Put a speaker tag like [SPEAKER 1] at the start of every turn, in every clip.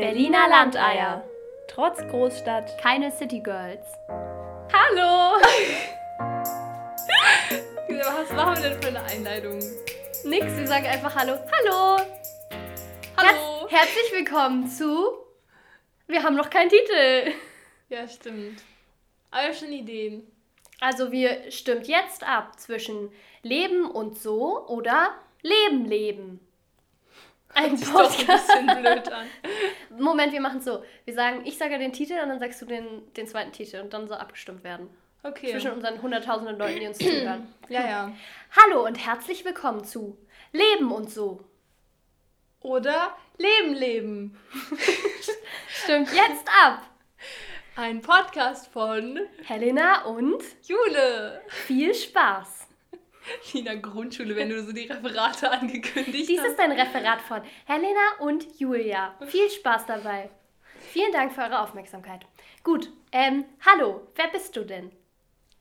[SPEAKER 1] Berliner Landeier.
[SPEAKER 2] Trotz Großstadt.
[SPEAKER 1] Keine City Girls.
[SPEAKER 2] Hallo! Was machen wir denn für eine Einleitung?
[SPEAKER 1] Nix, wir sagen einfach Hallo. Hallo!
[SPEAKER 2] Hallo!
[SPEAKER 1] Herz herzlich willkommen zu. Wir haben noch keinen Titel.
[SPEAKER 2] Ja, stimmt. Aber schon Ideen.
[SPEAKER 1] Also, wir stimmt jetzt ab zwischen Leben und so oder Leben, Leben. Ein
[SPEAKER 2] sich doch ein bisschen blöd an.
[SPEAKER 1] Moment, wir machen so. Wir sagen, ich sage den Titel und dann sagst du den, den zweiten Titel und dann soll abgestimmt werden.
[SPEAKER 2] Okay.
[SPEAKER 1] Zwischen unseren hunderttausenden Leuten, die uns zuhören.
[SPEAKER 2] Ja, ja.
[SPEAKER 1] Hallo und herzlich willkommen zu Leben und so.
[SPEAKER 2] Oder Leben, Leben.
[SPEAKER 1] Stimmt jetzt ab.
[SPEAKER 2] Ein Podcast von
[SPEAKER 1] Helena und
[SPEAKER 2] Jule.
[SPEAKER 1] viel Spaß.
[SPEAKER 2] Der Grundschule, wenn du so die Referate angekündigt
[SPEAKER 1] Dies
[SPEAKER 2] hast.
[SPEAKER 1] ist ein Referat von Helena und Julia. Viel Spaß dabei. Vielen Dank für eure Aufmerksamkeit. Gut, ähm, hallo, wer bist du denn?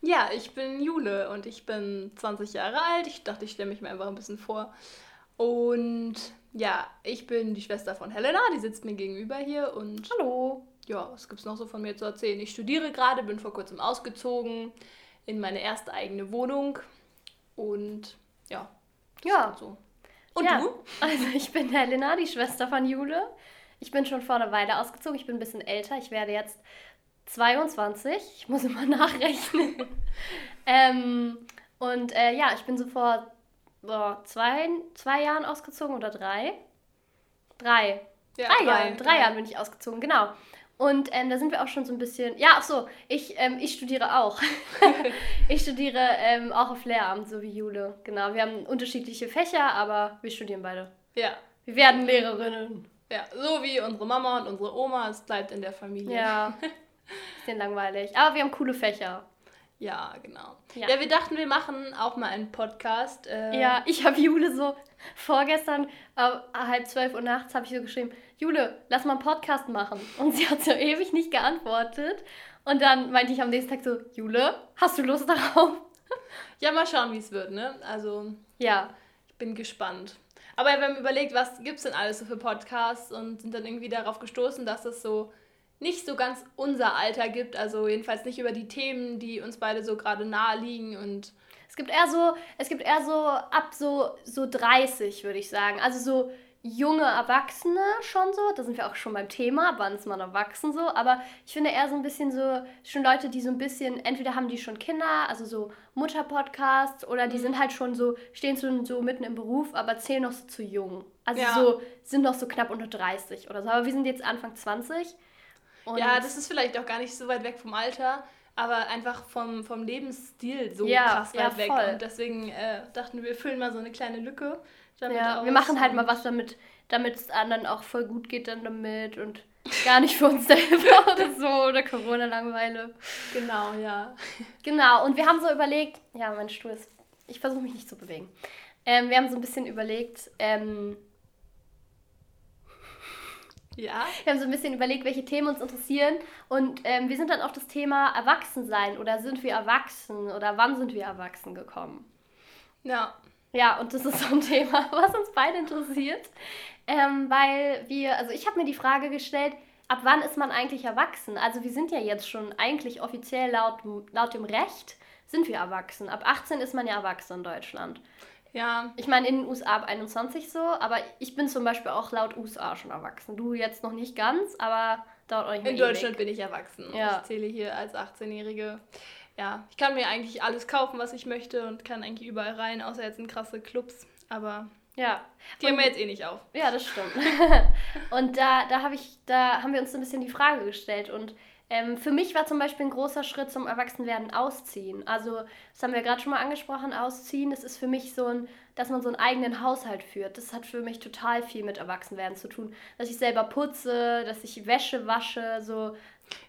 [SPEAKER 2] Ja, ich bin Jule und ich bin 20 Jahre alt. Ich dachte, ich stelle mich mal einfach ein bisschen vor. Und ja, ich bin die Schwester von Helena, die sitzt mir gegenüber hier. Und
[SPEAKER 1] Hallo.
[SPEAKER 2] ja, was gibt's noch so von mir zu erzählen? Ich studiere gerade, bin vor kurzem ausgezogen in meine erste eigene Wohnung. Und ja,
[SPEAKER 1] Ja.
[SPEAKER 2] so. Und
[SPEAKER 1] ja,
[SPEAKER 2] du?
[SPEAKER 1] Also ich bin Helena, die Schwester von Jule. Ich bin schon vor einer Weile ausgezogen. Ich bin ein bisschen älter. Ich werde jetzt 22. Ich muss immer nachrechnen. ähm, und äh, ja, ich bin so vor boah, zwei, zwei Jahren ausgezogen oder drei. Drei.
[SPEAKER 2] Ja,
[SPEAKER 1] drei, Jahren. Drei Jahren bin ich ausgezogen, genau. Und ähm, da sind wir auch schon so ein bisschen. Ja, ach so, ich, ähm, ich studiere auch. ich studiere ähm, auch auf Lehramt, so wie Jule. Genau, wir haben unterschiedliche Fächer, aber wir studieren beide.
[SPEAKER 2] Ja,
[SPEAKER 1] Wir werden Lehrerinnen.
[SPEAKER 2] ja, so wie unsere Mama und unsere Oma, es bleibt in der Familie.
[SPEAKER 1] Ja. Bisschen langweilig. Aber wir haben coole Fächer.
[SPEAKER 2] Ja, genau.
[SPEAKER 1] Ja.
[SPEAKER 2] Ja. wir dachten, wir machen auch mal einen Podcast. Äh,
[SPEAKER 1] Ja, ich habe Jule so vorgestern äh, halb zwölf Uhr nachts habe ich so geschrieben, Jule, lass mal einen Podcast machen. Und sie hat so ewig nicht geantwortet. Und dann meinte ich am nächsten Tag so, Jule, hast du Lust darauf?
[SPEAKER 2] Ja, mal schauen, wie es wird, ne? Also,
[SPEAKER 1] Ja,
[SPEAKER 2] ich bin gespannt. Aber wir haben überlegt, was gibt es denn alles so für Podcasts und sind dann irgendwie darauf gestoßen, dass es so nicht so ganz unser Alter gibt. Also jedenfalls nicht über die Themen, die uns beide so gerade nahe liegen und
[SPEAKER 1] es gibt eher so, es gibt eher so ab so, so 30, würde ich sagen. Also so junge Erwachsene schon so, da sind wir auch schon beim Thema, wann ist man erwachsen so, aber ich finde eher so ein bisschen so, schon Leute, die so ein bisschen, entweder haben die schon Kinder, also so Mutterpodcasts, oder die sind halt schon so, stehen schon so mitten im Beruf, aber zählen noch so zu jung. Also
[SPEAKER 2] Ja.
[SPEAKER 1] so, sind noch so knapp unter 30 oder so, aber wir sind jetzt Anfang 20. Und
[SPEAKER 2] ja, das ist vielleicht auch gar nicht so weit weg vom Alter, aber einfach vom, vom Lebensstil so
[SPEAKER 1] Ja,
[SPEAKER 2] krass weit
[SPEAKER 1] ja,
[SPEAKER 2] weg. Und deswegen äh, dachten wir, wir füllen mal so eine kleine Lücke. Damit
[SPEAKER 1] Ja,
[SPEAKER 2] aus
[SPEAKER 1] wir machen halt mal was damit, damit es anderen auch voll gut geht dann damit und gar nicht für uns selber oder so oder Corona-Langeweile.
[SPEAKER 2] Genau, ja.
[SPEAKER 1] Genau, und wir haben so überlegt, ja, mein Stuhl ist, ich versuche mich nicht zu bewegen. Ähm, wir haben so ein bisschen überlegt, ähm,
[SPEAKER 2] Ja,
[SPEAKER 1] wir haben so ein bisschen überlegt, welche Themen uns interessieren und ähm, wir sind dann auf das Thema Erwachsensein oder sind wir erwachsen oder wann sind wir erwachsen gekommen.
[SPEAKER 2] ja.
[SPEAKER 1] Ja, und das ist so ein Thema, was uns beide interessiert, ähm, weil wir, also ich habe mir die Frage gestellt, ab wann ist man eigentlich erwachsen? Also wir sind ja jetzt schon eigentlich offiziell laut, laut dem Recht sind wir erwachsen. Ab 18 ist man ja erwachsen in Deutschland.
[SPEAKER 2] Ja,
[SPEAKER 1] Ich meine, in den USA ab 21 so, aber ich bin zum Beispiel auch laut USA schon erwachsen. Du jetzt noch nicht ganz, aber dauert auch nicht mehr
[SPEAKER 2] in
[SPEAKER 1] ewig.
[SPEAKER 2] Deutschland bin ich erwachsen.
[SPEAKER 1] Ja.
[SPEAKER 2] Ich zähle hier als 18-Jährige. Ja, ich kann mir eigentlich alles kaufen, was ich möchte und kann eigentlich überall rein, außer jetzt in krasse Clubs. Aber
[SPEAKER 1] Ja,
[SPEAKER 2] die haben wir jetzt eh nicht auf.
[SPEAKER 1] Ja, das stimmt. und da, da, hab ich, da haben wir uns so ein bisschen die Frage gestellt. Und ähm, für mich war zum Beispiel ein großer Schritt zum Erwachsenwerden Ausziehen. Also, das haben wir gerade schon mal angesprochen, Ausziehen. Das ist für mich so ein, dass man so einen eigenen Haushalt führt. Das hat für mich total viel mit Erwachsenwerden zu tun. Dass ich selber putze, dass ich Wäsche wasche, so.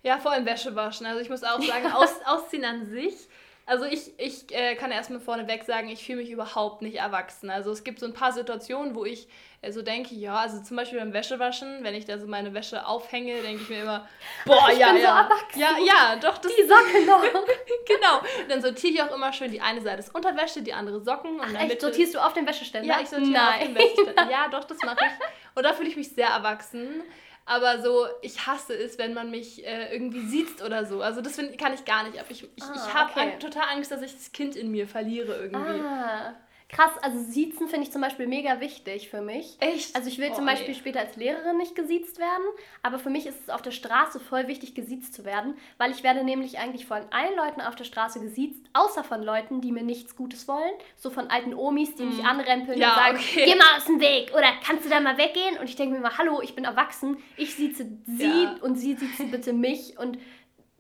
[SPEAKER 2] Ja, vor allem Wäsche waschen. Also ich muss auch sagen, aus, ausziehen an sich. Also ich, ich äh, kann erstmal vorneweg sagen, ich fühle mich überhaupt nicht erwachsen. Also es gibt so ein paar Situationen, wo ich äh, so denke, ja, also zum Beispiel beim Wäschewaschen, wenn ich da so meine Wäsche aufhänge, denke ich mir immer, boah,
[SPEAKER 1] ich
[SPEAKER 2] ja,
[SPEAKER 1] bin so
[SPEAKER 2] ja.
[SPEAKER 1] erwachsen.
[SPEAKER 2] Ja, ja, doch, das
[SPEAKER 1] Die Socke noch.
[SPEAKER 2] genau. Und dann sortiere ich auch immer schön, die eine Seite ist Unterwäsche, die andere Socken. Und der
[SPEAKER 1] Echt, sortierst du auf den Wäscheständer?
[SPEAKER 2] Ja, ich sortiere
[SPEAKER 1] Nein.
[SPEAKER 2] auf dem Wäscheständer. Ja, doch, das mache ich. Und da fühle ich mich sehr erwachsen. Aber so, ich hasse es, wenn man mich äh, irgendwie sieht oder so. Also das find, kann ich gar nicht ab. Ich, ich,
[SPEAKER 1] Ah,
[SPEAKER 2] ich habe
[SPEAKER 1] okay.
[SPEAKER 2] total Angst, dass ich das Kind in mir verliere irgendwie.
[SPEAKER 1] Ah, krass. Also Siezen finde ich zum Beispiel mega wichtig für mich.
[SPEAKER 2] Echt?
[SPEAKER 1] Also ich will
[SPEAKER 2] Oh,
[SPEAKER 1] zum Beispiel
[SPEAKER 2] nee.
[SPEAKER 1] später als Lehrerin nicht gesiezt werden, aber für mich ist es auf der Straße voll wichtig, gesiezt zu werden, weil ich werde nämlich eigentlich von allen Leuten auf der Straße gesiezt, außer von Leuten, die mir nichts Gutes wollen, so von alten Omis, die mich anrempeln
[SPEAKER 2] Mhm. Ja,
[SPEAKER 1] und sagen,
[SPEAKER 2] okay.
[SPEAKER 1] geh mal aus dem Weg oder kannst du da mal weggehen? Und ich denke mir mal, hallo, ich bin erwachsen, ich sieze sie
[SPEAKER 2] Ja.
[SPEAKER 1] und sie siezen bitte mich und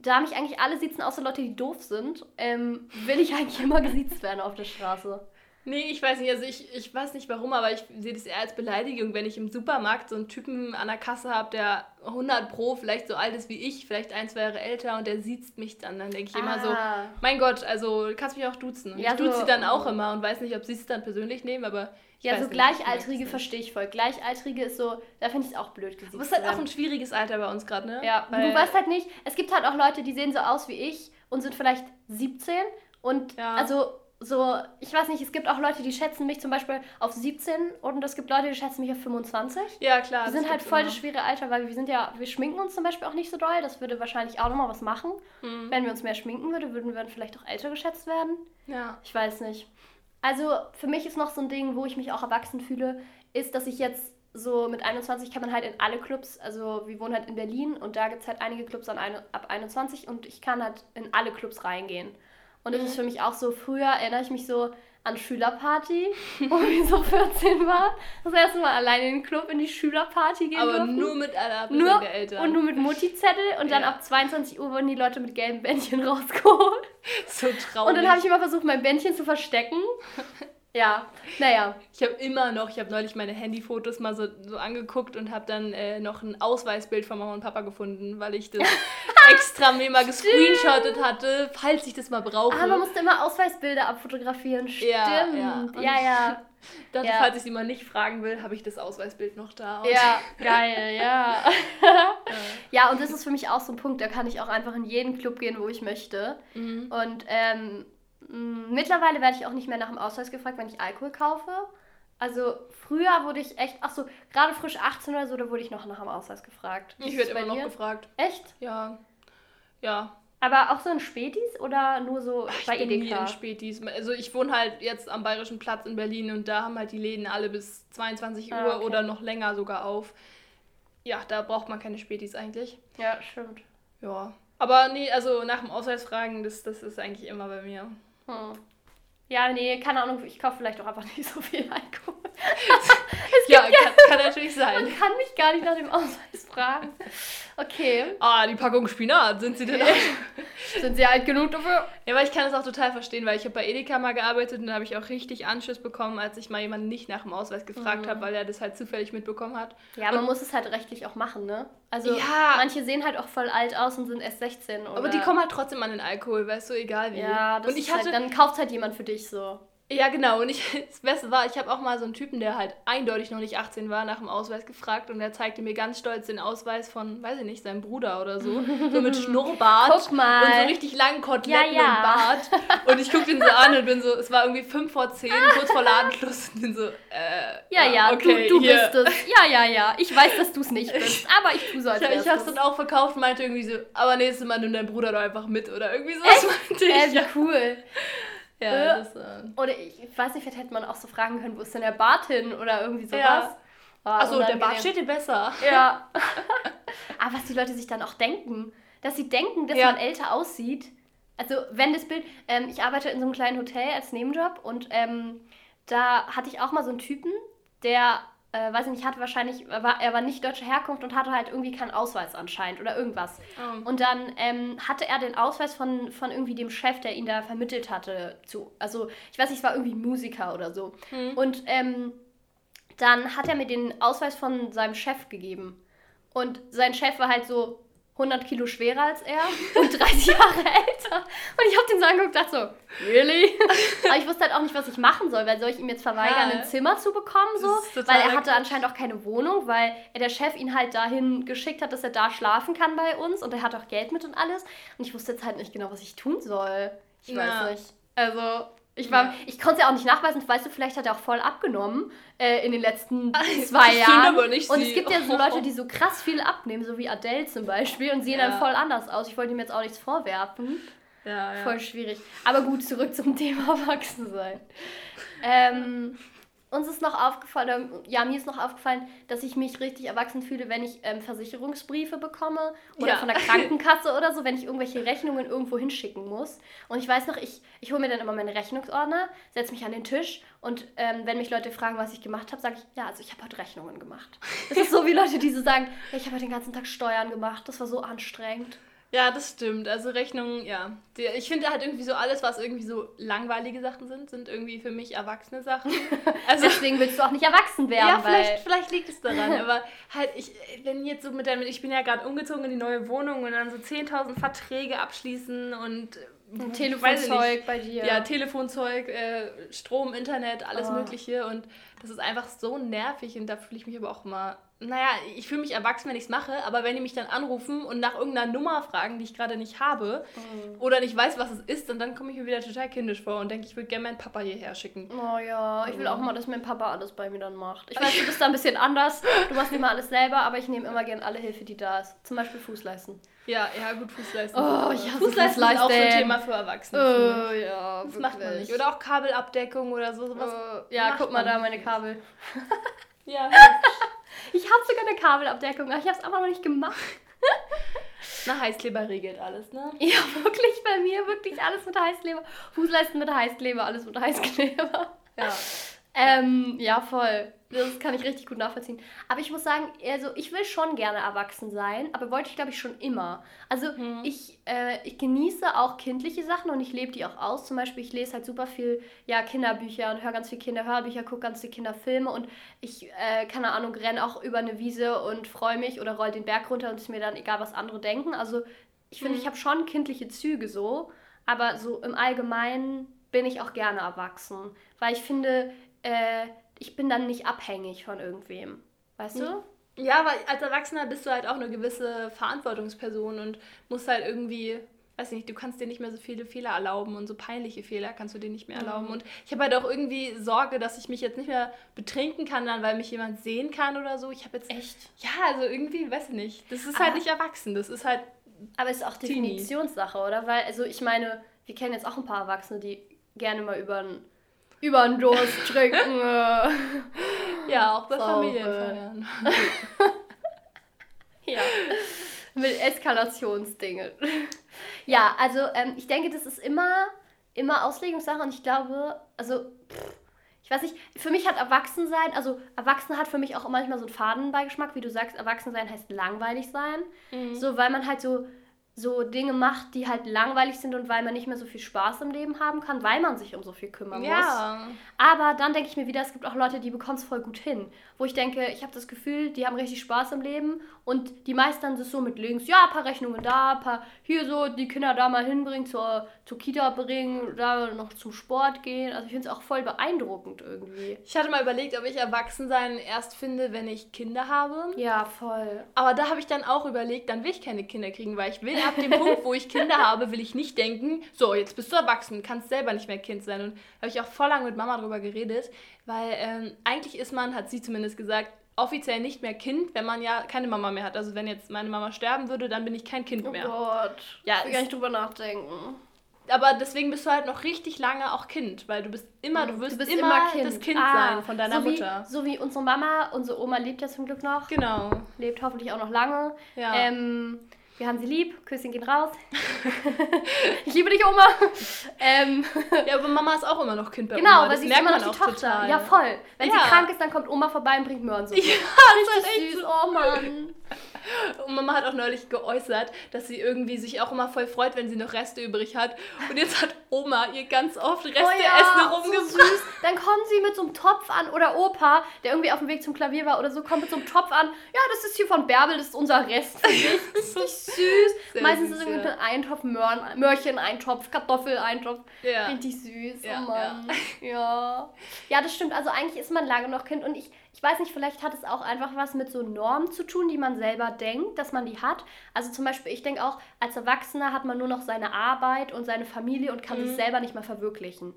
[SPEAKER 1] da mich eigentlich alle siezen, außer Leute, die doof sind, ähm, will ich eigentlich immer gesiezt werden auf der Straße.
[SPEAKER 2] Nee, ich weiß nicht, also ich, ich weiß nicht warum, aber ich sehe das eher als Beleidigung, wenn ich im Supermarkt so einen Typen an der Kasse habe, der 100 pro vielleicht so alt ist wie ich, vielleicht ein, zwei Jahre älter und der sieht mich dann. Dann denke ich immer so,
[SPEAKER 1] Ah.
[SPEAKER 2] mein Gott, also du kannst mich auch duzen.
[SPEAKER 1] Ja,
[SPEAKER 2] ich duze
[SPEAKER 1] so-
[SPEAKER 2] sie dann auch immer und weiß nicht, ob sie es dann persönlich nehmen, aber
[SPEAKER 1] Ja, so Gleichaltrige verstehe ich voll. Gleichaltrige ist so, da finde ich es auch blöd gesiezt
[SPEAKER 2] Aber es ist halt auch ein schwieriges Alter bei uns gerade, ne?
[SPEAKER 1] Ja,
[SPEAKER 2] Weil-
[SPEAKER 1] du weißt halt nicht, es gibt halt auch Leute, die sehen so aus wie ich und sind vielleicht 17 und
[SPEAKER 2] Ja.
[SPEAKER 1] also so, ich weiß nicht, es gibt auch Leute, die schätzen mich zum Beispiel auf 17 und es gibt Leute, die schätzen mich auf 25.
[SPEAKER 2] Ja, klar.
[SPEAKER 1] Wir sind halt voll
[SPEAKER 2] immer.
[SPEAKER 1] das schwere Alter, weil wir sind ja, wir schminken uns zum Beispiel auch nicht so doll. Das würde wahrscheinlich auch nochmal was machen.
[SPEAKER 2] Mhm.
[SPEAKER 1] Wenn wir uns mehr schminken würden, würden wir dann vielleicht auch älter geschätzt werden.
[SPEAKER 2] Ja.
[SPEAKER 1] Ich weiß nicht. Also für mich ist noch so ein Ding, wo ich mich auch erwachsen fühle, ist, dass ich jetzt so mit 21 kann man halt in alle Clubs, also wir wohnen halt in Berlin und da gibt es halt einige Clubs an eine, ab 21 und ich kann halt in alle Clubs reingehen. Und das
[SPEAKER 2] Mhm.
[SPEAKER 1] ist für mich auch so, früher erinnere ich mich so an Schülerparty, wo ich so 14 war. Das erste Mal alleine in den Club in die Schülerparty gehen
[SPEAKER 2] Aber
[SPEAKER 1] durften.
[SPEAKER 2] nur mit einer
[SPEAKER 1] nur
[SPEAKER 2] der Eltern.
[SPEAKER 1] und nur mit Mutti-Zettel und dann
[SPEAKER 2] Ja.
[SPEAKER 1] ab 22 Uhr wurden die Leute mit gelben Bändchen rausgeholt.
[SPEAKER 2] so traurig.
[SPEAKER 1] Und dann habe ich immer versucht, mein Bändchen zu verstecken. Ja, naja.
[SPEAKER 2] Ich habe immer noch, ich habe neulich meine Handyfotos mal so, so angeguckt und habe dann äh, noch ein Ausweisbild von Mama und Papa gefunden, weil ich das extra mir mal gescreenshottet hatte, falls ich das mal brauche.
[SPEAKER 1] Ah, man musste immer Ausweisbilder abfotografieren. Stimmt.
[SPEAKER 2] Ja,
[SPEAKER 1] Ja.
[SPEAKER 2] Und
[SPEAKER 1] ja. ja.
[SPEAKER 2] dachte,
[SPEAKER 1] ja.
[SPEAKER 2] falls ich sie mal nicht fragen will, habe ich das Ausweisbild noch da.
[SPEAKER 1] Ja, geil, ja. ja, und das ist für mich auch so ein Punkt, da kann ich auch einfach in jeden Club gehen, wo ich möchte.
[SPEAKER 2] Mhm.
[SPEAKER 1] Und ähm, mittlerweile werde ich auch nicht mehr nach dem Ausweis gefragt, wenn ich Alkohol kaufe. Also früher wurde ich echt, ach so, gerade frisch 18 oder so, da wurde ich noch nach dem Ausweis gefragt.
[SPEAKER 2] Ich werde immer noch
[SPEAKER 1] dir?
[SPEAKER 2] gefragt.
[SPEAKER 1] Echt?
[SPEAKER 2] Ja. Ja.
[SPEAKER 1] Aber auch so in Spätis oder nur so
[SPEAKER 2] Ich
[SPEAKER 1] bei
[SPEAKER 2] bin nie
[SPEAKER 1] Edeka?
[SPEAKER 2] in Spätis. Also ich wohne halt jetzt am Bayerischen Platz in Berlin und da haben halt die Läden alle bis 22 Uhr
[SPEAKER 1] Ah, okay.
[SPEAKER 2] oder noch länger sogar auf. Ja, da braucht man keine Spätis eigentlich.
[SPEAKER 1] Ja, stimmt.
[SPEAKER 2] Ja. Aber nee, also nach dem Ausweis fragen, das, das ist eigentlich immer bei mir.
[SPEAKER 1] Hm. Ja, nee, keine Ahnung, ich kaufe vielleicht auch einfach nicht so viel Alkohol.
[SPEAKER 2] Ja, kann, kann natürlich sein.
[SPEAKER 1] Man kann mich gar nicht nach dem Ausweis fragen. Okay.
[SPEAKER 2] Ah, die Packung Spinat, sind sie denn auch?
[SPEAKER 1] Sind Sie alt genug dafür?
[SPEAKER 2] Ja, aber ich kann das auch total verstehen, weil ich habe bei Edeka mal gearbeitet und da habe ich auch richtig Anschiss bekommen, als ich mal jemanden nicht nach dem Ausweis gefragt
[SPEAKER 1] Mhm.
[SPEAKER 2] habe, weil er das halt zufällig mitbekommen hat.
[SPEAKER 1] Ja, man muss es halt rechtlich auch machen, ne? Also
[SPEAKER 2] Ja.
[SPEAKER 1] manche sehen halt auch voll alt aus und sind erst 16. Oder
[SPEAKER 2] Aber die kommen halt trotzdem an den Alkohol, weißt du, egal wie.
[SPEAKER 1] Ja, das
[SPEAKER 2] und ich
[SPEAKER 1] ist
[SPEAKER 2] hatte,
[SPEAKER 1] halt, dann kauft halt jemand für dich so.
[SPEAKER 2] ja genau, und ich, das Beste war, ich habe auch mal so einen Typen, der halt eindeutig noch nicht 18 war, nach dem Ausweis gefragt und der zeigte mir ganz stolz den Ausweis von, weiß ich nicht, seinem Bruder oder so, so mit Schnurrbart
[SPEAKER 1] Guck mal.
[SPEAKER 2] und so richtig langen Koteletten
[SPEAKER 1] Ja, ja.
[SPEAKER 2] und Bart. Und ich gucke den so an und bin so, es war irgendwie 5 vor 10, kurz vor Ladenschluss und bin so, äh,
[SPEAKER 1] Ja, ja,
[SPEAKER 2] okay,
[SPEAKER 1] du, du bist es. Ja, ja, ja. Ich weiß, dass du es nicht bist, aber ich tue so als
[SPEAKER 2] Ja, ich
[SPEAKER 1] wär's
[SPEAKER 2] hab's
[SPEAKER 1] das.
[SPEAKER 2] dann auch verkauft und meinte irgendwie so, aber nächstes Mal nimm deinen Bruder doch einfach mit oder irgendwie so. Das meinte ich.
[SPEAKER 1] Äh, wie cool.
[SPEAKER 2] Ja,
[SPEAKER 1] äh.
[SPEAKER 2] das, äh,
[SPEAKER 1] Oder ich, weiß nicht, vielleicht hätte man auch so fragen können, wo ist denn der Bart hin oder irgendwie sowas.
[SPEAKER 2] Ja.
[SPEAKER 1] Ah,
[SPEAKER 2] Achso, der Bart steht dir besser.
[SPEAKER 1] Ja. Aber was die Leute sich dann auch denken, dass sie denken, dass
[SPEAKER 2] Ja.
[SPEAKER 1] man älter aussieht. Also wenn das Bild, ähm, ich arbeite in so einem kleinen Hotel als Nebenjob und ähm, da hatte ich auch mal so einen Typen, der, äh, weiß ich nicht, hatte wahrscheinlich, er war, er war nicht deutscher Herkunft und hatte halt irgendwie keinen Ausweis anscheinend oder irgendwas.
[SPEAKER 2] Oh.
[SPEAKER 1] Und dann ähm, hatte er den Ausweis von, von irgendwie dem Chef, der ihn da vermittelt hatte, zu. Also, ich weiß nicht, es war irgendwie Musiker oder so. Und ähm, dann hat er mir den Ausweis von seinem Chef gegeben. Und sein Chef war halt so 100 Kilo schwerer als er und 30 Jahre älter. Und ich habe den so angeguckt und dachte so, really? Aber ich wusste halt auch nicht, was ich machen soll, weil soll ich ihm jetzt verweigern,
[SPEAKER 2] Ja.
[SPEAKER 1] ein Zimmer zu bekommen, so? Weil er hatte anscheinend auch keine Wohnung, weil der Chef ihn halt dahin geschickt hat, dass er da schlafen kann bei uns und er hat auch Geld mit und alles. Und ich wusste jetzt halt nicht genau, was ich tun soll. Ich
[SPEAKER 2] Ja.
[SPEAKER 1] weiß nicht. Also, Ich, war, ja. ich konnte es ja auch nicht nachweisen. Weißt du, vielleicht hat er auch voll abgenommen äh, in den letzten zwei ich Jahren. Aber nicht und es gibt ja so Leute, die so krass viel abnehmen, so wie Adele zum Beispiel, und sehen ja. dann voll anders aus. Ich wollte ihm jetzt auch nichts vorwerfen. Ja, ja. Voll schwierig. Aber gut, zurück zum Thema Erwachsensein. Ähm, uns ist noch aufgefallen, ja, mir ist noch aufgefallen, dass ich mich richtig erwachsen fühle, wenn ich ähm, Versicherungsbriefe bekomme oder ja. von der Krankenkasse oder so, wenn ich irgendwelche Rechnungen irgendwo hinschicken muss. Und ich weiß noch, ich, ich hole mir dann immer meine Rechnungsordner, setze mich an den Tisch und ähm, wenn mich Leute fragen, was ich gemacht habe, sage ich, ja, also ich habe heute Rechnungen gemacht. Das ist so wie Leute, die so sagen, ich habe heute den ganzen Tag Steuern gemacht, das war so anstrengend.
[SPEAKER 2] Ja, das stimmt. Also Rechnungen, ja. Ich finde halt irgendwie so alles, was irgendwie so langweilige Sachen sind, sind irgendwie für mich erwachsene Sachen.
[SPEAKER 1] Also, Deswegen willst du auch nicht erwachsen werden. Ja,
[SPEAKER 2] vielleicht, vielleicht liegt es daran. aber halt, ich, wenn jetzt so mit der, ich bin ja gerade umgezogen in die neue Wohnung und dann so 10.000 Verträge abschließen und
[SPEAKER 1] ein Telefonzeug bei dir.
[SPEAKER 2] Ja, Telefonzeug, äh, Strom, Internet, alles oh. Mögliche. Und das ist einfach so nervig und da fühle ich mich aber auch immer naja, ich fühle mich erwachsen, wenn ich es mache, aber wenn die mich dann anrufen und nach irgendeiner Nummer fragen, die ich gerade nicht habe mhm. oder nicht weiß, was es ist, dann, dann komme ich mir wieder total kindisch vor und denke, ich würde gerne meinen Papa hierher schicken.
[SPEAKER 1] Oh ja, ich will auch mal, dass mein Papa alles bei mir dann macht. Ich weiß, du bist da ein bisschen anders, du machst immer alles selber, aber ich nehme immer gerne alle Hilfe, die da ist. Zum Beispiel Fußleisten.
[SPEAKER 2] Ja, ja, gut, Fußleisten. Oh, ich hasse Fußleisten ist auch so ein Thema für Erwachsene. Oh, ja, das wirklich. macht man nicht. Oder auch Kabelabdeckung oder so. Sowas
[SPEAKER 1] oh, ja, guck mal da, meine Kabel. ja, ich habe sogar eine Kabelabdeckung, aber ich habe es einfach noch nicht gemacht.
[SPEAKER 2] Na, Heißkleber regelt alles, ne?
[SPEAKER 1] Ja, wirklich bei mir, wirklich alles mit Heißkleber. Fußleisten mit Heißkleber, alles mit Heißkleber. Ja. Ähm, ja, voll. Das kann ich richtig gut nachvollziehen. Aber ich muss sagen, also ich will schon gerne erwachsen sein, aber wollte ich glaube ich schon immer. Also mhm. ich, äh, ich genieße auch kindliche Sachen und ich lebe die auch aus. Zum Beispiel, ich lese halt super viel ja, Kinderbücher und höre ganz viel Kinderhörbücher, gucke ganz viele Kinderfilme und ich, äh, keine Ahnung, renne auch über eine Wiese und freue mich oder roll den Berg runter und ist mir dann egal, was andere denken. Also ich finde, mhm. ich habe schon kindliche Züge so, aber so im Allgemeinen bin ich auch gerne erwachsen. Weil ich finde, äh, ich bin dann nicht abhängig von irgendwem. Weißt du?
[SPEAKER 2] Ja, weil als Erwachsener bist du halt auch eine gewisse Verantwortungsperson und musst halt irgendwie, weiß nicht, du kannst dir nicht mehr so viele Fehler erlauben und so peinliche Fehler kannst du dir nicht mehr erlauben. Mhm. Und ich habe halt auch irgendwie Sorge, dass ich mich jetzt nicht mehr betrinken kann, dann, weil mich jemand sehen kann oder so. Ich habe jetzt.
[SPEAKER 1] Echt?
[SPEAKER 2] Ja, also irgendwie, weiß ich nicht. Das ist aber, halt nicht erwachsen. Das ist halt.
[SPEAKER 1] Aber es ist auch Definitionssache, oder? Weil, also ich meine, wir kennen jetzt auch ein paar Erwachsene, die gerne mal über ein über den Durst trinken. Äh.
[SPEAKER 2] ja, auch bei Sauber. Familienfeiern.
[SPEAKER 1] ja, mit Eskalationsdingen. Ja, also ähm, ich denke, das ist immer, immer Auslegungssache und ich glaube, also pff, ich weiß nicht, für mich hat Erwachsensein, also Erwachsen hat für mich auch manchmal so einen Fadenbeigeschmack, wie du sagst, Erwachsensein heißt langweilig sein. Mhm. So, weil man halt so so Dinge macht, die halt langweilig sind und weil man nicht mehr so viel Spaß im Leben haben kann, weil man sich um so viel kümmern ja. muss. Aber dann denke ich mir wieder, es gibt auch Leute, die bekommen es voll gut hin. Wo ich denke, ich habe das Gefühl, die haben richtig Spaß im Leben und die meistern das so mit links, ja, ein paar Rechnungen da, ein paar hier so, die Kinder da mal hinbringen, zur, zur Kita bringen, da noch zum Sport gehen. Also ich finde es auch voll beeindruckend irgendwie.
[SPEAKER 2] Ich hatte mal überlegt, ob ich Erwachsensein erst finde, wenn ich Kinder habe.
[SPEAKER 1] Ja, voll.
[SPEAKER 2] Aber da habe ich dann auch überlegt, dann will ich keine Kinder kriegen, weil ich will ab dem Punkt, wo ich Kinder habe, will ich nicht denken, so, jetzt bist du erwachsen, kannst selber nicht mehr Kind sein. Und da habe ich auch voll lange mit Mama drüber geredet, weil ähm, eigentlich ist man, hat sie zumindest gesagt, offiziell nicht mehr Kind, wenn man ja keine Mama mehr hat. Also wenn jetzt meine Mama sterben würde, dann bin ich kein Kind mehr.
[SPEAKER 1] Oh Gott. Ja, ich will gar nicht drüber nachdenken.
[SPEAKER 2] Aber deswegen bist du halt noch richtig lange auch Kind, weil du bist immer, du wirst du immer, immer kind. das Kind ah, sein von deiner
[SPEAKER 1] so wie,
[SPEAKER 2] Mutter.
[SPEAKER 1] So wie unsere Mama, unsere Oma lebt ja zum Glück noch.
[SPEAKER 2] Genau.
[SPEAKER 1] Lebt hoffentlich auch noch lange. Ja. Ähm, wir haben sie lieb, Küsschen gehen raus. ich liebe dich, Oma.
[SPEAKER 2] Ähm. Ja, aber Mama ist auch immer noch Kind bei
[SPEAKER 1] genau, Oma. Genau, weil sie ist immer noch die Tochter. Total. Ja, voll. Wenn ja. sie krank ist, dann kommt Oma vorbei und bringt Möhrensuppe. Ja, das ist echt süß. Oh Mann.
[SPEAKER 2] Und Mama hat auch neulich geäußert, dass sie irgendwie sich auch immer voll freut, wenn sie noch Reste übrig hat. Und jetzt hat Oma ihr ganz oft Reste oh ja, Essen rumgebracht. So süß.
[SPEAKER 1] Dann kommen sie mit so einem Topf an oder Opa, der irgendwie auf dem Weg zum Klavier war oder so, kommt mit so einem Topf an. Ja, das ist hier von Bärbel, das ist unser Rest für dich. Richtig süß. Sehr Meistens süß, ist irgendwie ja. ein Eintopf Möhren, Möhrchen, Eintopf, Kartoffel, Eintopf. Ja. Richtig süß. Ja, oh Mann. Ja. ja. Ja, das stimmt. Also eigentlich ist man lange noch Kind und ich ich weiß nicht, vielleicht hat es auch einfach was mit so Normen zu tun, die man selber denkt, dass man die hat. Also zum Beispiel, ich denke auch, als Erwachsener hat man nur noch seine Arbeit und seine Familie und kann mhm. sich selber nicht mehr verwirklichen.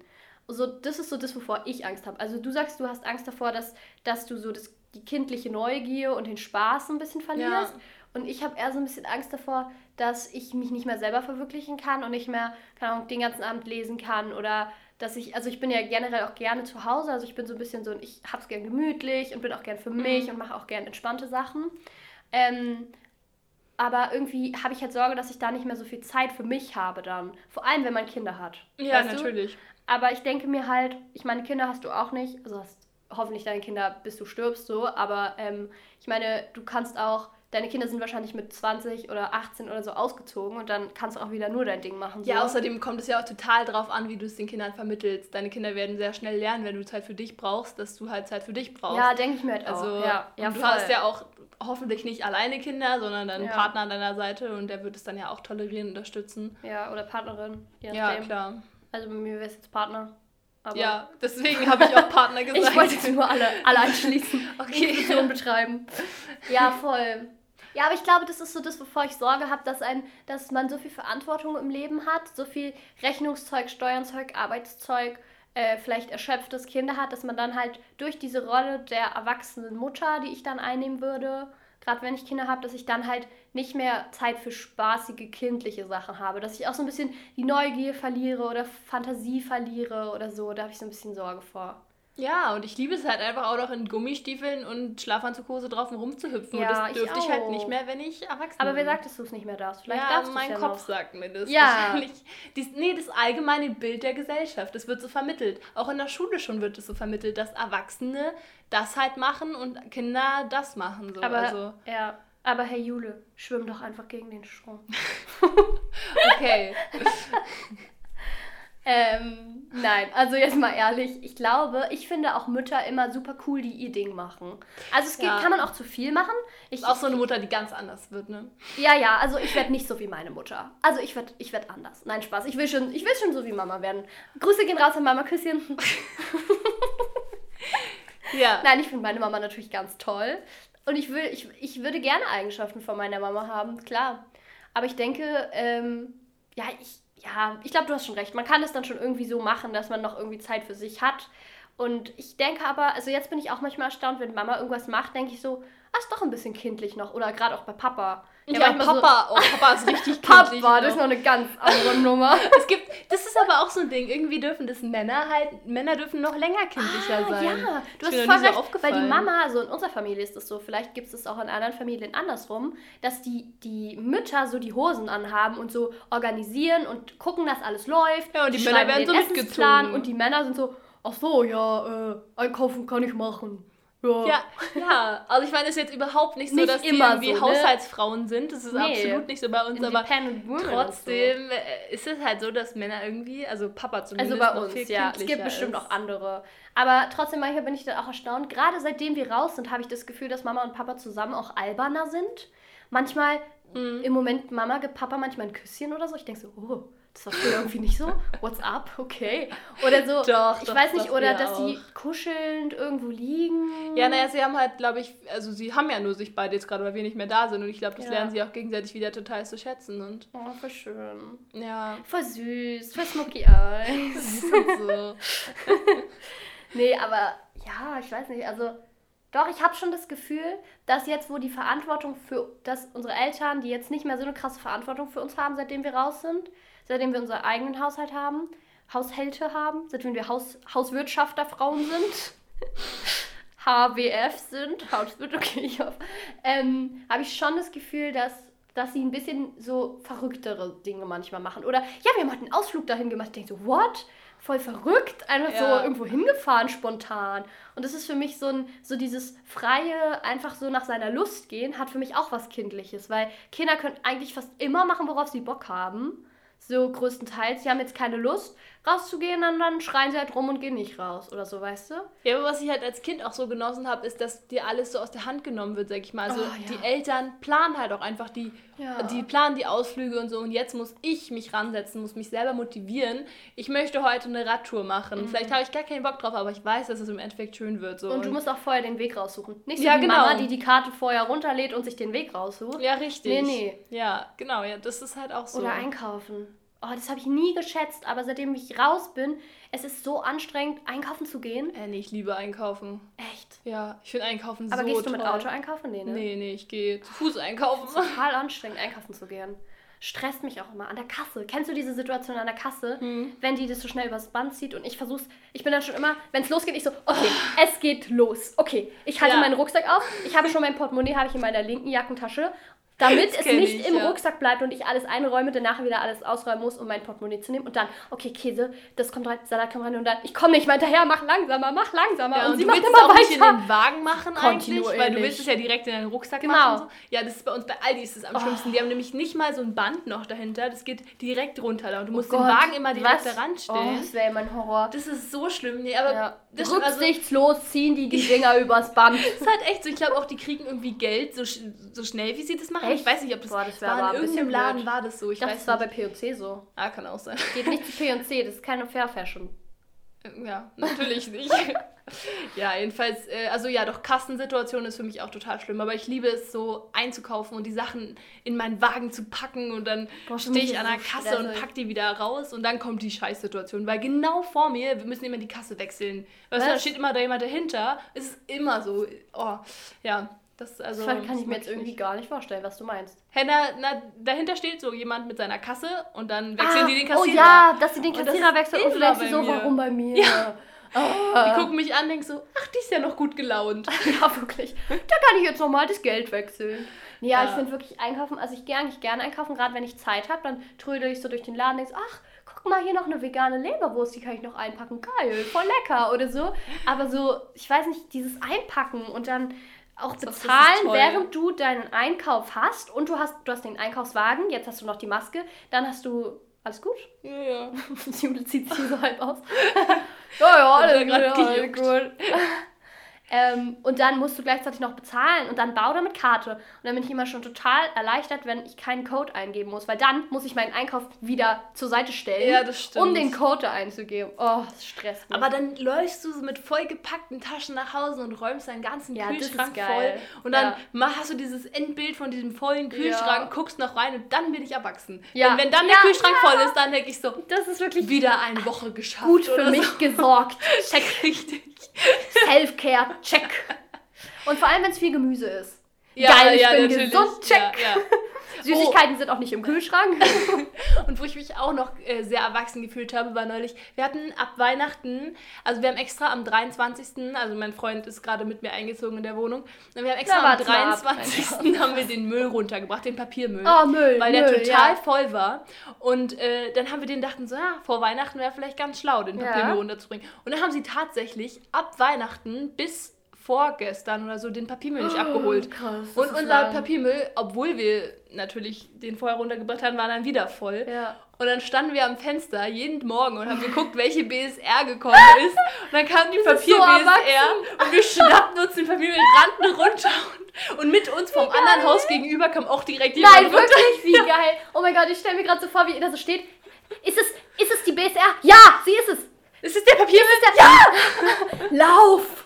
[SPEAKER 1] so, das ist so das, wovor ich Angst habe. Also du sagst, du hast Angst davor, dass, dass du so das, die kindliche Neugier und den Spaß ein bisschen verlierst. Ja. Und ich habe eher so ein bisschen Angst davor, dass ich mich nicht mehr selber verwirklichen kann und nicht mehr, keine Ahnung, den ganzen Abend lesen kann oder dass ich, also ich bin ja generell auch gerne zu Hause, also ich bin so ein bisschen so, ich hab's gern gemütlich und bin auch gern für mich mhm. und mache auch gern entspannte Sachen. Ähm, aber irgendwie habe ich halt Sorge, dass ich da nicht mehr so viel Zeit für mich habe dann. Vor allem, wenn man Kinder hat.
[SPEAKER 2] Ja, natürlich.
[SPEAKER 1] Du? Aber ich denke mir halt, ich meine, Kinder hast du auch nicht. Also hast hoffentlich deine Kinder, bis du stirbst, so. Aber ähm, ich meine, du kannst auch deine Kinder sind wahrscheinlich mit 20 oder 18 oder so ausgezogen und dann kannst du auch wieder nur dein Ding machen.
[SPEAKER 2] So. Ja, außerdem kommt es ja auch total drauf an, wie du es den Kindern vermittelst. Deine Kinder werden sehr schnell lernen, wenn du Zeit für dich brauchst, dass du halt Zeit für dich brauchst.
[SPEAKER 1] Ja, denke ich mir halt also, auch. Ja,
[SPEAKER 2] ja, du voll. hast ja auch hoffentlich nicht alleine Kinder, sondern deinen ja. Partner an deiner Seite und der wird es dann ja auch tolerieren, unterstützen.
[SPEAKER 1] Ja, oder Partnerin.
[SPEAKER 2] Ja, klar.
[SPEAKER 1] Also bei mir wäre es jetzt Partner.
[SPEAKER 2] Aber ja, deswegen habe ich auch Partner gesagt.
[SPEAKER 1] ich wollte jetzt nur alle, alle anschließen. okay. Inklusion betreiben. Ja, voll. Ja, aber ich glaube, das ist so das, wovor ich Sorge habe, dass, dass man so viel Verantwortung im Leben hat, so viel Rechnungszeug, Steuernzeug, Arbeitszeug, äh, vielleicht erschöpftes Kinder hat, dass man dann halt durch diese Rolle der erwachsenen Mutter, die ich dann einnehmen würde, gerade wenn ich Kinder habe, dass ich dann halt nicht mehr Zeit für spaßige, kindliche Sachen habe. Dass ich auch so ein bisschen die Neugier verliere oder Fantasie verliere oder so. Da habe ich so ein bisschen Sorge vor.
[SPEAKER 2] Ja, und ich liebe es halt einfach auch noch in Gummistiefeln und Schlafanzughose drauf rumzuhüpfen. Ja, und das dürfte ich, ich, halt nicht mehr, wenn ich erwachsen
[SPEAKER 1] bin. Aber wer sagt, dass du es nicht mehr darfst?
[SPEAKER 2] Vielleicht ja, darfst mein ja Kopf noch. sagt mir das. Ja. Dies, nee, das allgemeine Bild der Gesellschaft. Das wird so vermittelt. Auch in der Schule schon wird es so vermittelt, dass Erwachsene das halt machen und Kinder das machen. So.
[SPEAKER 1] Aber,
[SPEAKER 2] also.
[SPEAKER 1] ja. Aber Herr Jule, schwimm doch einfach gegen den Strom.
[SPEAKER 2] okay.
[SPEAKER 1] Ähm, nein, also jetzt mal ehrlich, ich glaube, ich finde auch Mütter immer super cool, die ihr Ding machen. Also es geht, ja. kann man auch zu viel machen.
[SPEAKER 2] Ich, auch so eine Mutter, die ganz anders wird, ne?
[SPEAKER 1] Ja, ja, also ich werde nicht so wie meine Mutter. Also ich werde ich werd anders. Nein, Spaß. Ich will, schon, ich will schon so wie Mama werden. Grüße gehen raus an Mama, Küsschen. ja. Nein, ich finde meine Mama natürlich ganz toll. Und ich, will, ich, ich würde gerne Eigenschaften von meiner Mama haben, klar. Aber ich denke, ähm, ja, ich, ja, ich glaube, du hast schon recht. Man kann es dann schon irgendwie so machen, dass man noch irgendwie Zeit für sich hat. Und ich denke aber, also jetzt bin ich auch manchmal erstaunt, wenn Mama irgendwas macht, denke ich so, ah, ist doch ein bisschen kindlich noch. Oder gerade auch bei Papa.
[SPEAKER 2] Ja, ja Papa, so, oh, Papa ist richtig kindlich.
[SPEAKER 1] Papa, das ist noch eine ganz andere Nummer.
[SPEAKER 2] es gibt, das ist aber auch so ein Ding. Irgendwie dürfen das Männer halt, Männer dürfen noch länger kindlicher ah, sein.
[SPEAKER 1] Ja, du hast voll recht, so weil die Mama, also in unserer Familie ist das so, vielleicht gibt es das auch in anderen Familien andersrum, dass die, die Mütter so die Hosen anhaben und so organisieren und gucken, dass alles läuft.
[SPEAKER 2] Ja, und die, die Männer werden so mitgezogen.
[SPEAKER 1] Und die Männer sind so, ach so, ja, äh, einkaufen kann ich machen.
[SPEAKER 2] Ja. ja, ja, also ich meine, es ist jetzt überhaupt nicht so, nicht dass immer die irgendwie so, ne? Haushaltsfrauen sind. Das ist nee. absolut nicht so bei uns, aber trotzdem so. Äh, ist es halt so, dass Männer irgendwie, also Papa zumindest,
[SPEAKER 1] also bei uns, ja. Es gibt bestimmt ist. auch andere. Aber trotzdem manchmal bin ich dann auch erstaunt. Gerade seitdem wir raus sind, habe ich das Gefühl, dass Mama und Papa zusammen auch alberner sind. Manchmal, mhm. im Moment, Mama gibt Papa manchmal ein Küsschen oder so. Ich denke so, oh das war früher irgendwie nicht so. What's up? Okay. Oder so, doch, ich doch, weiß nicht, oder dass auch. die kuschelnd irgendwo liegen.
[SPEAKER 2] Ja, naja, sie haben halt, glaube ich, also sie haben ja nur sich beide jetzt gerade, weil wir nicht mehr da sind. Und ich glaube, das ja. lernen sie auch gegenseitig wieder total zu schätzen. Und
[SPEAKER 1] oh, voll schön.
[SPEAKER 2] Ja.
[SPEAKER 1] Voll süß, voll smoky eyes. so. nee, aber ja, ich weiß nicht, also doch, ich habe schon das Gefühl, dass jetzt, wo die Verantwortung für, dass unsere Eltern, die jetzt nicht mehr so eine krasse Verantwortung für uns haben, seitdem wir raus sind, seitdem wir unseren eigenen Haushalt haben, Haushälte haben, seitdem wir Haus, Hauswirtschafterfrauen sind, HWF sind, Hauswirt, okay, ich hoffe, ähm, habe ich schon das Gefühl, dass, dass sie ein bisschen so verrücktere Dinge manchmal machen. Oder, ja, wir haben halt einen Ausflug dahin gemacht. Ich denke so, what? Voll verrückt, einfach ja. so irgendwo hingefahren spontan. Und das ist für mich so ein, so dieses freie, einfach so nach seiner Lust gehen, hat für mich auch was Kindliches, weil Kinder können eigentlich fast immer machen, worauf sie Bock haben so größtenteils. Sie haben jetzt keine Lust rauszugehen, dann, dann schreien sie halt rum und gehen nicht raus oder so, weißt du?
[SPEAKER 2] Ja, aber was ich halt als Kind auch so genossen habe, ist, dass dir alles so aus der Hand genommen wird, sag ich mal. Also oh, ja. die Eltern planen halt auch einfach die, ja. die planen die Ausflüge und so und jetzt muss ich mich ransetzen, muss mich selber motivieren. Ich möchte heute eine Radtour machen. Mhm. Vielleicht habe ich gar keinen Bock drauf, aber ich weiß, dass es im Endeffekt schön wird. So.
[SPEAKER 1] Und, und du musst auch vorher den Weg raussuchen. Nicht so ja, wie genau. Mama, die die Karte vorher runterlädt und sich den Weg raussucht.
[SPEAKER 2] Ja, richtig. Nee, nee. Ja, genau. Ja, das ist halt auch so.
[SPEAKER 1] Oder einkaufen. Oh, das habe ich nie geschätzt, aber seitdem ich raus bin, es ist so anstrengend, einkaufen zu gehen.
[SPEAKER 2] Äh, nee, ich liebe einkaufen.
[SPEAKER 1] Echt?
[SPEAKER 2] Ja, ich finde einkaufen
[SPEAKER 1] Aber
[SPEAKER 2] so
[SPEAKER 1] gehst du mit
[SPEAKER 2] toll.
[SPEAKER 1] Auto einkaufen? Nee, ne?
[SPEAKER 2] Nee, nee, ich gehe zu Fuß einkaufen.
[SPEAKER 1] Total anstrengend, einkaufen zu gehen. Stresst mich auch immer an der Kasse. Kennst du diese Situation an der Kasse,
[SPEAKER 2] Hm.
[SPEAKER 1] wenn die das so schnell übers Band zieht und ich versuch's, ich bin dann schon immer, wenn es losgeht, ich so, okay, es geht los. Okay, ich halte
[SPEAKER 2] Ja.
[SPEAKER 1] meinen Rucksack auf, ich habe schon mein Portemonnaie, habe ich in meiner linken Jackentasche, damit es nicht
[SPEAKER 2] ich,
[SPEAKER 1] im
[SPEAKER 2] ja.
[SPEAKER 1] Rucksack bleibt und ich alles einräume, dann nachher wieder alles ausräumen muss, um mein Portemonnaie zu nehmen und dann, okay, Käse, das kommt rein, Salat kommt rein und dann, ich komme nicht mal hinterher, mach langsamer, mach langsamer
[SPEAKER 2] Ja,
[SPEAKER 1] und,
[SPEAKER 2] und,
[SPEAKER 1] sie macht immer
[SPEAKER 2] auch nicht in
[SPEAKER 1] weiter.
[SPEAKER 2] den Wagen machen eigentlich, weil du willst es ja direkt in deinen Rucksack
[SPEAKER 1] Genau.
[SPEAKER 2] machen. So. Ja, das ist bei uns bei Aldi ist es am
[SPEAKER 1] Oh.
[SPEAKER 2] schlimmsten. Die haben nämlich nicht mal so ein Band noch dahinter, das geht direkt runter da und du musst
[SPEAKER 1] Oh
[SPEAKER 2] den Wagen immer direkt
[SPEAKER 1] was?
[SPEAKER 2] daran
[SPEAKER 1] Oh,
[SPEAKER 2] stellen.
[SPEAKER 1] das wäre mein Horror.
[SPEAKER 2] Das ist so schlimm. Nee, aber
[SPEAKER 1] Ja.
[SPEAKER 2] Das stimmt, also,
[SPEAKER 1] Rücksichtslos ziehen die die Dinger übers Band.
[SPEAKER 2] das ist halt echt so. Ich glaube auch, die kriegen irgendwie Geld so, so schnell, wie sie das machen.
[SPEAKER 1] Echt?
[SPEAKER 2] Ich weiß nicht, ob das,
[SPEAKER 1] Boah, das
[SPEAKER 2] war
[SPEAKER 1] aber
[SPEAKER 2] in irgendeinem Laden war das so. Ich,
[SPEAKER 1] Ich dachte,
[SPEAKER 2] weiß
[SPEAKER 1] das war bei
[SPEAKER 2] nicht.
[SPEAKER 1] P&C so.
[SPEAKER 2] Ah, kann auch sein.
[SPEAKER 1] Geht nicht zu P&C, das ist keine Fair Fashion.
[SPEAKER 2] Ja, natürlich nicht. ja, jedenfalls, äh, also ja, doch Kassensituation ist für mich auch total schlimm, aber ich liebe es so einzukaufen und die Sachen in meinen Wagen zu packen und dann stehe ich an der Kasse und
[SPEAKER 1] stressig.
[SPEAKER 2] pack die wieder raus und dann kommt die Scheißsituation, weil genau vor mir, wir müssen immer die Kasse wechseln. Weißt du, da steht immer da jemand dahinter. Es ist immer so, oh, ja. Das, also,
[SPEAKER 1] Das kann ich mir jetzt irgendwie gar nicht vorstellen, was du meinst.
[SPEAKER 2] Hey, na, na, dahinter steht so jemand mit seiner Kasse und dann wechseln die den
[SPEAKER 1] oh
[SPEAKER 2] Kassierer.
[SPEAKER 1] ja, dass sie den Kassierer wechseln und dir so,
[SPEAKER 2] mir.
[SPEAKER 1] warum bei mir?
[SPEAKER 2] Ja.
[SPEAKER 1] Ah.
[SPEAKER 2] Die gucken mich an, denken so, ach, die ist ja noch gut gelaunt.
[SPEAKER 1] Ja, wirklich. Da kann ich jetzt nochmal das Geld wechseln. Ja,
[SPEAKER 2] Ja.
[SPEAKER 1] ich finde wirklich einkaufen, also ich gehe eigentlich gerne einkaufen, gerade wenn ich Zeit habe, dann trödel ich so durch den Laden und denk so, ach, guck mal, hier noch eine vegane Leberwurst, die kann ich noch einpacken. Geil, voll lecker oder so. Aber so, ich weiß nicht, dieses Einpacken und dann auch
[SPEAKER 2] Das
[SPEAKER 1] bezahlen, während du deinen Einkauf hast und du hast, du hast den Einkaufswagen, jetzt hast du noch die Maske, dann hast du, alles gut?
[SPEAKER 2] Ja, ja.
[SPEAKER 1] Jule zieht sich so halb aus. ja, ja, alles, gut. Ähm, und dann musst du gleichzeitig noch bezahlen und dann bau da mit Karte. Und dann bin ich immer schon total erleichtert, wenn ich keinen Code eingeben muss, weil dann muss ich meinen Einkauf wieder zur Seite stellen,
[SPEAKER 2] Ja,
[SPEAKER 1] um den Code da einzugeben. Oh, das stresst mich.
[SPEAKER 2] Aber dann läufst du so mit vollgepackten Taschen nach Hause und räumst deinen ganzen
[SPEAKER 1] Ja, das ist
[SPEAKER 2] Kühlschrank
[SPEAKER 1] geil.
[SPEAKER 2] voll. Und dann
[SPEAKER 1] Ja.
[SPEAKER 2] hast du dieses Endbild von diesem vollen Kühlschrank, guckst noch rein und dann bin ich erwachsen.
[SPEAKER 1] Ja.
[SPEAKER 2] Denn wenn dann der Kühlschrank voll ist, dann denke ich so,
[SPEAKER 1] das ist wirklich
[SPEAKER 2] wieder eine Woche geschafft.
[SPEAKER 1] gut für mich
[SPEAKER 2] So.
[SPEAKER 1] gesorgt.
[SPEAKER 2] Check richtig.
[SPEAKER 1] Self-Care, check. Und vor allem, wenn es viel Gemüse ist.
[SPEAKER 2] Ja,
[SPEAKER 1] Geil, ich
[SPEAKER 2] ja,
[SPEAKER 1] bin
[SPEAKER 2] natürlich.
[SPEAKER 1] gesund, check.
[SPEAKER 2] Ja, ja.
[SPEAKER 1] Süßigkeiten sind auch nicht im Kühlschrank.
[SPEAKER 2] Und wo ich mich auch noch äh, sehr erwachsen gefühlt habe, war neulich, wir hatten ab Weihnachten, also wir haben extra am 23., also mein Freund ist gerade mit mir eingezogen in der Wohnung, und wir haben extra am
[SPEAKER 1] warte mal ab.
[SPEAKER 2] 23. haben wir den Müll runtergebracht, den Papiermüll.
[SPEAKER 1] Oh, Müll,
[SPEAKER 2] Weil der
[SPEAKER 1] Müll,
[SPEAKER 2] total
[SPEAKER 1] ja.
[SPEAKER 2] voll war. Und äh, dann haben wir den dachten so, ja, vor Weihnachten wäre vielleicht ganz schlau, den
[SPEAKER 1] Ja.
[SPEAKER 2] Papiermüll runterzubringen. Und dann haben sie tatsächlich ab Weihnachten bis vorgestern oder so den Papiermüll nicht abgeholt.
[SPEAKER 1] Oh, krass, das
[SPEAKER 2] Und unser
[SPEAKER 1] lang.
[SPEAKER 2] Papiermüll, obwohl wir natürlich den vorher runtergebracht haben, war dann wieder voll.
[SPEAKER 1] Ja.
[SPEAKER 2] Und dann standen wir am Fenster jeden Morgen und haben geguckt, welche BSR gekommen ist. Und dann kam die
[SPEAKER 1] ist so
[SPEAKER 2] Papier-BSR und wir schnappten uns den Papiermüll, rannten runter und, und mit uns vom anderen Haus gegenüber kam auch direkt jemand
[SPEAKER 1] Nein,
[SPEAKER 2] runter.
[SPEAKER 1] wirklich, wie geil. Oh mein Gott, ich stelle mir gerade so vor, wie ihr da so steht. Ist es, ist es die BSR? Ja, sie ist es.
[SPEAKER 2] Ist es der Papiermüll?
[SPEAKER 1] Ja! Lauf!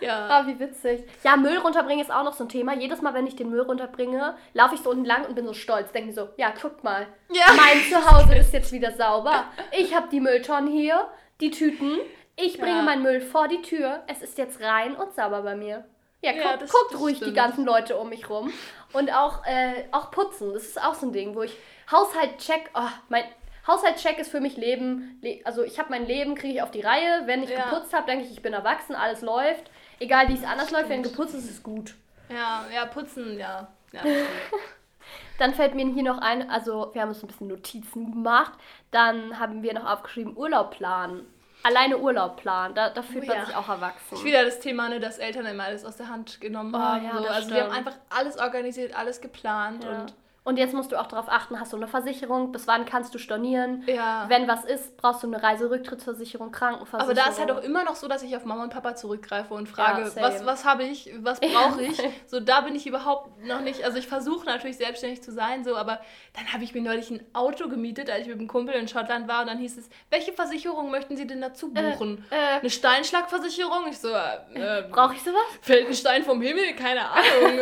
[SPEAKER 2] Ja.
[SPEAKER 1] Ah, wie witzig. Ja, Müll runterbringen ist auch noch so ein Thema. Jedes Mal, wenn ich den Müll runterbringe, laufe ich so unten lang und bin so stolz. Denke mir so, ja, guck mal.
[SPEAKER 2] Ja.
[SPEAKER 1] Mein Zuhause ist jetzt wieder sauber. Ich habe die Mülltonnen hier, die Tüten. Ich bringe
[SPEAKER 2] Ja.
[SPEAKER 1] meinen Müll vor die Tür. Es ist jetzt rein und sauber bei mir. Ja,
[SPEAKER 2] Ja,
[SPEAKER 1] guck,
[SPEAKER 2] das-
[SPEAKER 1] guckt
[SPEAKER 2] das
[SPEAKER 1] ruhig die
[SPEAKER 2] stimmt.
[SPEAKER 1] ganzen Leute um mich rum. Und auch, äh, auch putzen. Das ist auch so ein Ding, wo ich Haushalt check. Oh, mein Haushaltscheck ist für mich Leben. Le also ich habe mein Leben, kriege ich auf die Reihe. Wenn ich
[SPEAKER 2] Ja.
[SPEAKER 1] geputzt habe, denke ich, ich bin erwachsen, alles läuft. Egal wie es anders läuft, wenn geputzt ist, ist es gut.
[SPEAKER 2] Ja, ja, putzen, ja. ja.
[SPEAKER 1] Dann fällt mir hier noch ein, also wir haben uns ein bisschen Notizen gemacht. Dann haben wir noch aufgeschrieben, Urlaub planen. Alleine Urlaub planen, da, da fühlt
[SPEAKER 2] Oh
[SPEAKER 1] man
[SPEAKER 2] ja.
[SPEAKER 1] sich auch erwachsen.
[SPEAKER 2] Ist wieder das Thema, ne, dass Eltern immer alles aus der Hand genommen
[SPEAKER 1] Oh,
[SPEAKER 2] haben.
[SPEAKER 1] ja,
[SPEAKER 2] so. Also wir haben
[SPEAKER 1] stimmt.
[SPEAKER 2] einfach alles organisiert, alles geplant
[SPEAKER 1] Ja.
[SPEAKER 2] und
[SPEAKER 1] Und jetzt musst du auch darauf achten, hast du eine Versicherung, bis wann kannst du stornieren.
[SPEAKER 2] ja.
[SPEAKER 1] Wenn was ist, brauchst du eine Reiserücktrittsversicherung, Krankenversicherung.
[SPEAKER 2] Aber da ist halt auch immer noch so, dass ich auf Mama und Papa zurückgreife und frage,
[SPEAKER 1] Ja,
[SPEAKER 2] was, was habe ich, was brauche ich? So, da bin ich überhaupt noch nicht. Also ich versuche natürlich selbstständig zu sein, so, aber dann habe ich mir neulich ein Auto gemietet, als ich mit einem Kumpel in Schottland war und dann hieß es, welche Versicherung möchten Sie denn dazu buchen?
[SPEAKER 1] äh,
[SPEAKER 2] Eine Steinschlagversicherung? Ich so, äh, äh,
[SPEAKER 1] Brauche ich sowas?
[SPEAKER 2] fällt ein Stein vom Himmel? Keine Ahnung.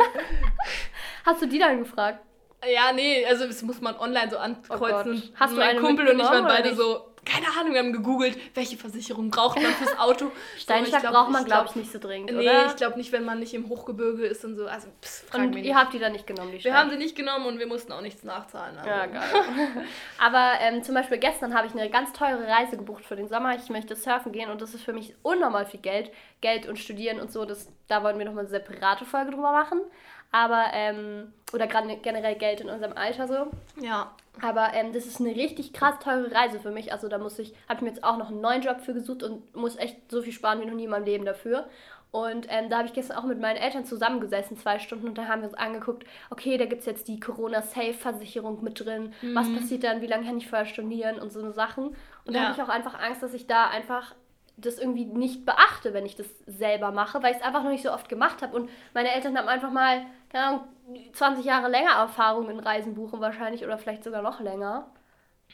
[SPEAKER 1] Hast du die dann gefragt?
[SPEAKER 2] Ja, nee, also das muss man online so ankreuzen.
[SPEAKER 1] Oh Hast du
[SPEAKER 2] Kumpel und ich waren beide so, keine Ahnung, wir haben gegoogelt, welche Versicherung braucht man fürs Auto.
[SPEAKER 1] Steinschlag
[SPEAKER 2] So, ich
[SPEAKER 1] braucht man,
[SPEAKER 2] glaub-
[SPEAKER 1] glaube ich, nicht so dringend,
[SPEAKER 2] Nee,
[SPEAKER 1] oder?
[SPEAKER 2] ich glaube nicht, wenn man nicht im Hochgebirge ist und so. Also, pss,
[SPEAKER 1] Und
[SPEAKER 2] mich
[SPEAKER 1] ihr habt die dann nicht genommen, die
[SPEAKER 2] Wir haben sie nicht genommen und wir mussten auch nichts nachzahlen. Also.
[SPEAKER 1] Ja, geil. Aber ähm, zum Beispiel gestern habe ich eine ganz teure Reise gebucht für den Sommer. Ich möchte surfen gehen und das ist für mich unnormal viel Geld. Geld und Studieren und so, das, da wollen wir nochmal eine separate Folge drüber machen. Aber, ähm, oder gerade generell Geld in unserem Alter so.
[SPEAKER 2] Ja.
[SPEAKER 1] Aber ähm, das ist eine richtig krass teure Reise für mich. Also da muss ich, habe ich mir jetzt auch noch einen neuen Job für gesucht und muss echt so viel sparen wie noch nie in meinem Leben dafür. Und ähm, da habe ich gestern auch mit meinen Eltern zusammengesessen, zwei Stunden, und da haben wir uns angeguckt, okay, da gibt es jetzt die Corona-Safe-Versicherung mit drin. Was passiert dann, wie lange kann ich vorher stornieren und so eine Sachen. Und da
[SPEAKER 2] Ja.
[SPEAKER 1] habe ich auch einfach Angst, dass ich da einfach das irgendwie nicht beachte, wenn ich das selber mache, weil ich es einfach noch nicht so oft gemacht habe. Und meine Eltern haben einfach mal, keine Ahnung, 20 Jahre länger Erfahrung in Reisen buchen wahrscheinlich oder vielleicht sogar noch länger.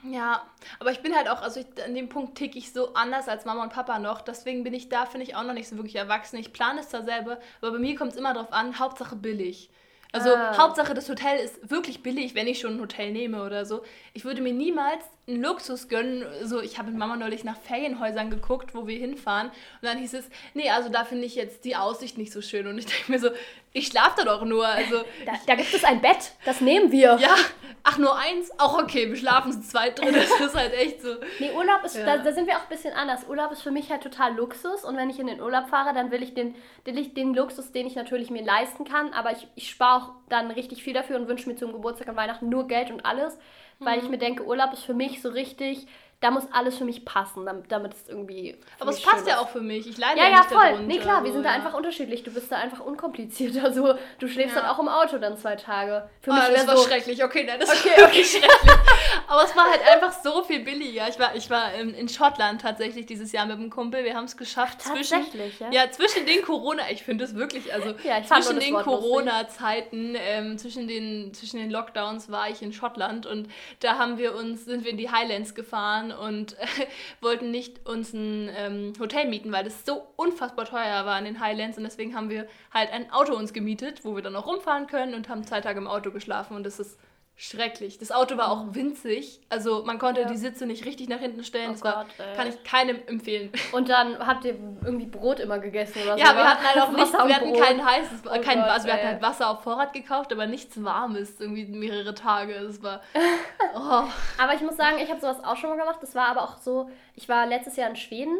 [SPEAKER 2] Ja, aber ich bin halt auch, also ich, an dem Punkt tick ich so anders als Mama und Papa noch. Deswegen bin ich da, finde ich, auch noch nicht so wirklich erwachsen. Ich plane es zwar selber, aber bei mir kommt es immer drauf an, Hauptsache billig. Also
[SPEAKER 1] Ah.
[SPEAKER 2] Hauptsache das Hotel ist wirklich billig, wenn ich schon ein Hotel nehme oder so. Ich würde mir niemals einen Luxus gönnen. So, ich habe mit Mama neulich nach Ferienhäusern geguckt, wo wir hinfahren. Und dann hieß es, nee, also da finde ich jetzt die Aussicht nicht so schön. Und ich denke mir so, ich schlafe da doch nur. Also
[SPEAKER 1] Da, da gibt es ein Bett, das nehmen wir.
[SPEAKER 2] ja, ach nur eins, auch okay, wir schlafen zu zweit drin. Das ist halt echt so.
[SPEAKER 1] Nee, Urlaub ist,
[SPEAKER 2] Ja.
[SPEAKER 1] da, da sind wir auch ein bisschen anders. Urlaub ist für mich halt total Luxus und wenn ich in den Urlaub fahre, dann will ich den, will ich den Luxus, den ich natürlich mir leisten kann, aber ich, ich spare auch dann richtig viel dafür und wünsche mir zum Geburtstag und Weihnachten nur Geld und alles, weil
[SPEAKER 2] Mhm.
[SPEAKER 1] ich mir denke, Urlaub ist für mich so richtig, da muss alles für mich passen, damit, damit es irgendwie.
[SPEAKER 2] Aber es passt ja
[SPEAKER 1] ist.
[SPEAKER 2] auch für mich. Ich leide
[SPEAKER 1] Ja,
[SPEAKER 2] ja,
[SPEAKER 1] ja,
[SPEAKER 2] nicht
[SPEAKER 1] voll.
[SPEAKER 2] darunter.
[SPEAKER 1] Nee, klar, wir sind da
[SPEAKER 2] ja.
[SPEAKER 1] einfach unterschiedlich. Du bist da einfach unkompliziert. Also, du schläfst
[SPEAKER 2] Ja.
[SPEAKER 1] dann auch im Auto dann zwei Tage. Für
[SPEAKER 2] Oh,
[SPEAKER 1] mich
[SPEAKER 2] das war
[SPEAKER 1] so,
[SPEAKER 2] schrecklich. Okay, nein, das
[SPEAKER 1] Okay,
[SPEAKER 2] war wirklich schrecklich. Aber es war halt einfach so viel billiger. Ich war, ich war in, in Schottland tatsächlich dieses Jahr mit einem Kumpel. Wir haben es geschafft. Zwischen,
[SPEAKER 1] Tatsächlich, ja?
[SPEAKER 2] ja, zwischen den Corona, ich finde es wirklich, also zwischen den. Corona-Zeiten, ähm, zwischen, den, zwischen den Lockdowns war ich in Schottland und da haben wir uns, sind wir in die Highlands gefahren und äh, wollten nicht uns ein ähm, Hotel mieten, weil das so unfassbar teuer war in den Highlands. Und deswegen haben wir halt ein Auto uns gemietet, wo wir dann auch rumfahren können und haben zwei Tage im Auto geschlafen. Und das ist schrecklich. Das Auto war auch winzig, also man konnte
[SPEAKER 1] Ja.
[SPEAKER 2] die Sitze nicht richtig nach hinten stellen.
[SPEAKER 1] Oh
[SPEAKER 2] das war,
[SPEAKER 1] Gott,
[SPEAKER 2] kann ich keinem empfehlen.
[SPEAKER 1] Und dann habt ihr irgendwie Brot immer gegessen oder so.
[SPEAKER 2] Ja, wir hatten halt auch nichts, wir hatten
[SPEAKER 1] Brot.
[SPEAKER 2] kein heißes,
[SPEAKER 1] Oh
[SPEAKER 2] kein,
[SPEAKER 1] Gott,
[SPEAKER 2] also wir hatten halt Wasser auf Vorrat gekauft, aber nichts Warmes, irgendwie mehrere Tage. Das war, oh,
[SPEAKER 1] Aber ich muss sagen, ich habe sowas auch schon mal gemacht. Das war aber auch so, ich war letztes Jahr in Schweden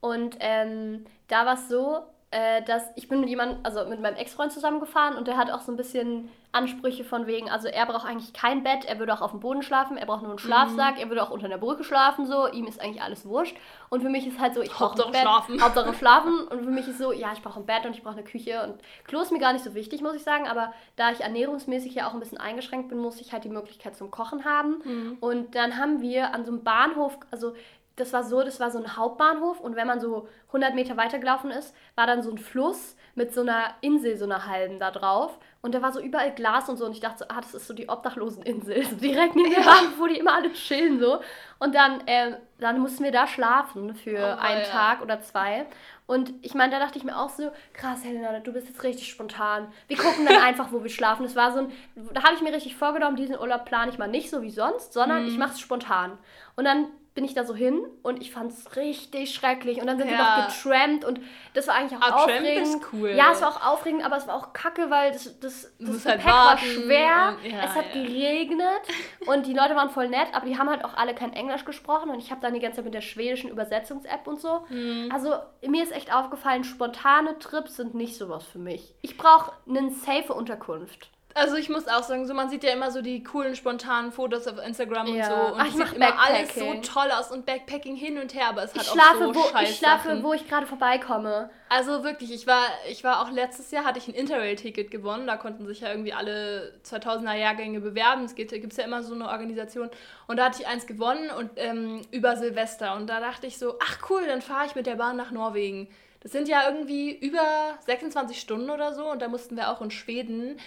[SPEAKER 1] und ähm, da war es so, äh, dass ich bin mit jemandem, also mit meinem Ex-Freund zusammengefahren und der hat auch so ein bisschen Ansprüche von wegen, also er braucht eigentlich kein Bett, er würde auch auf dem Boden schlafen, er braucht nur einen Schlafsack,
[SPEAKER 2] Mhm.
[SPEAKER 1] er würde auch unter einer Brücke schlafen, so, ihm ist eigentlich alles wurscht. Und für mich ist halt so, ich brauche ein Bett,
[SPEAKER 2] schlafen.
[SPEAKER 1] Hauptsache schlafen und für mich ist so, ja, ich brauche ein Bett und ich brauche eine Küche und Klo ist mir gar nicht so wichtig, muss ich sagen, aber da ich ernährungsmäßig ja auch ein bisschen eingeschränkt bin, muss ich halt die Möglichkeit zum Kochen haben.
[SPEAKER 2] Mhm.
[SPEAKER 1] Und dann haben wir an so einem Bahnhof, also das war so, das war so ein Hauptbahnhof und wenn man so 100 Meter weitergelaufen ist, war dann so ein Fluss mit so einer Insel, so einer halben da drauf. Und da war so überall Glas und so. Und ich dachte so, ah, das ist so die Obdachloseninsel. So direkt neben dem Bahnhof, wo die immer alle chillen so. Und dann, ähm, dann mussten wir da schlafen für
[SPEAKER 2] Oh,
[SPEAKER 1] einen
[SPEAKER 2] ja.
[SPEAKER 1] Tag oder zwei. Und ich meine, da dachte ich mir auch so, krass, Helena, du bist jetzt richtig spontan. Wir gucken dann einfach, wo wir schlafen. Das war so ein, da habe ich mir richtig vorgenommen, diesen Urlaub plane ich mal nicht so wie sonst, sondern
[SPEAKER 2] Mhm.
[SPEAKER 1] ich mache es spontan. Und dann bin ich da so hin und ich fand es richtig schrecklich. Und dann sind wir
[SPEAKER 2] Ja.
[SPEAKER 1] noch getrampt und das war eigentlich auch
[SPEAKER 2] Ah, Tramp
[SPEAKER 1] aufregend.
[SPEAKER 2] ist cool.
[SPEAKER 1] Ja, es war auch aufregend, aber es war auch kacke, weil das, das,
[SPEAKER 2] Du
[SPEAKER 1] das
[SPEAKER 2] musst halt
[SPEAKER 1] Gepäck war schwer.
[SPEAKER 2] und- ja,
[SPEAKER 1] es hat
[SPEAKER 2] ja.
[SPEAKER 1] geregnet und die Leute waren voll nett, aber die haben halt auch alle kein Englisch gesprochen und ich habe dann die ganze Zeit mit der schwedischen Übersetzungs-App und so.
[SPEAKER 2] Mhm.
[SPEAKER 1] Also mir ist echt aufgefallen, spontane Trips sind nicht sowas für mich. Ich brauche eine safe Unterkunft.
[SPEAKER 2] Also ich muss auch sagen, so man sieht ja immer so die coolen spontanen Fotos auf Instagram und
[SPEAKER 1] Ja.
[SPEAKER 2] so und
[SPEAKER 1] Ach, ich
[SPEAKER 2] sieht immer alles so toll aus und Backpacking hin und her, aber es hat
[SPEAKER 1] Ich
[SPEAKER 2] auch
[SPEAKER 1] schlafe,
[SPEAKER 2] so
[SPEAKER 1] wo,
[SPEAKER 2] scheiß
[SPEAKER 1] ich schlafe
[SPEAKER 2] Sachen.
[SPEAKER 1] wo ich gerade vorbeikomme.
[SPEAKER 2] Also wirklich, ich war, ich war auch letztes Jahr, hatte ich ein Interrail-Ticket gewonnen. Da konnten sich ja irgendwie alle 2000er-Jahrgänge bewerben. Es gibt ja immer so eine Organisation. Und da hatte ich eins gewonnen und ähm, über Silvester. Und da dachte ich so, ach cool, dann fahre ich mit der Bahn nach Norwegen. Das sind ja irgendwie über 26 Stunden oder so. Und da mussten wir auch in Schweden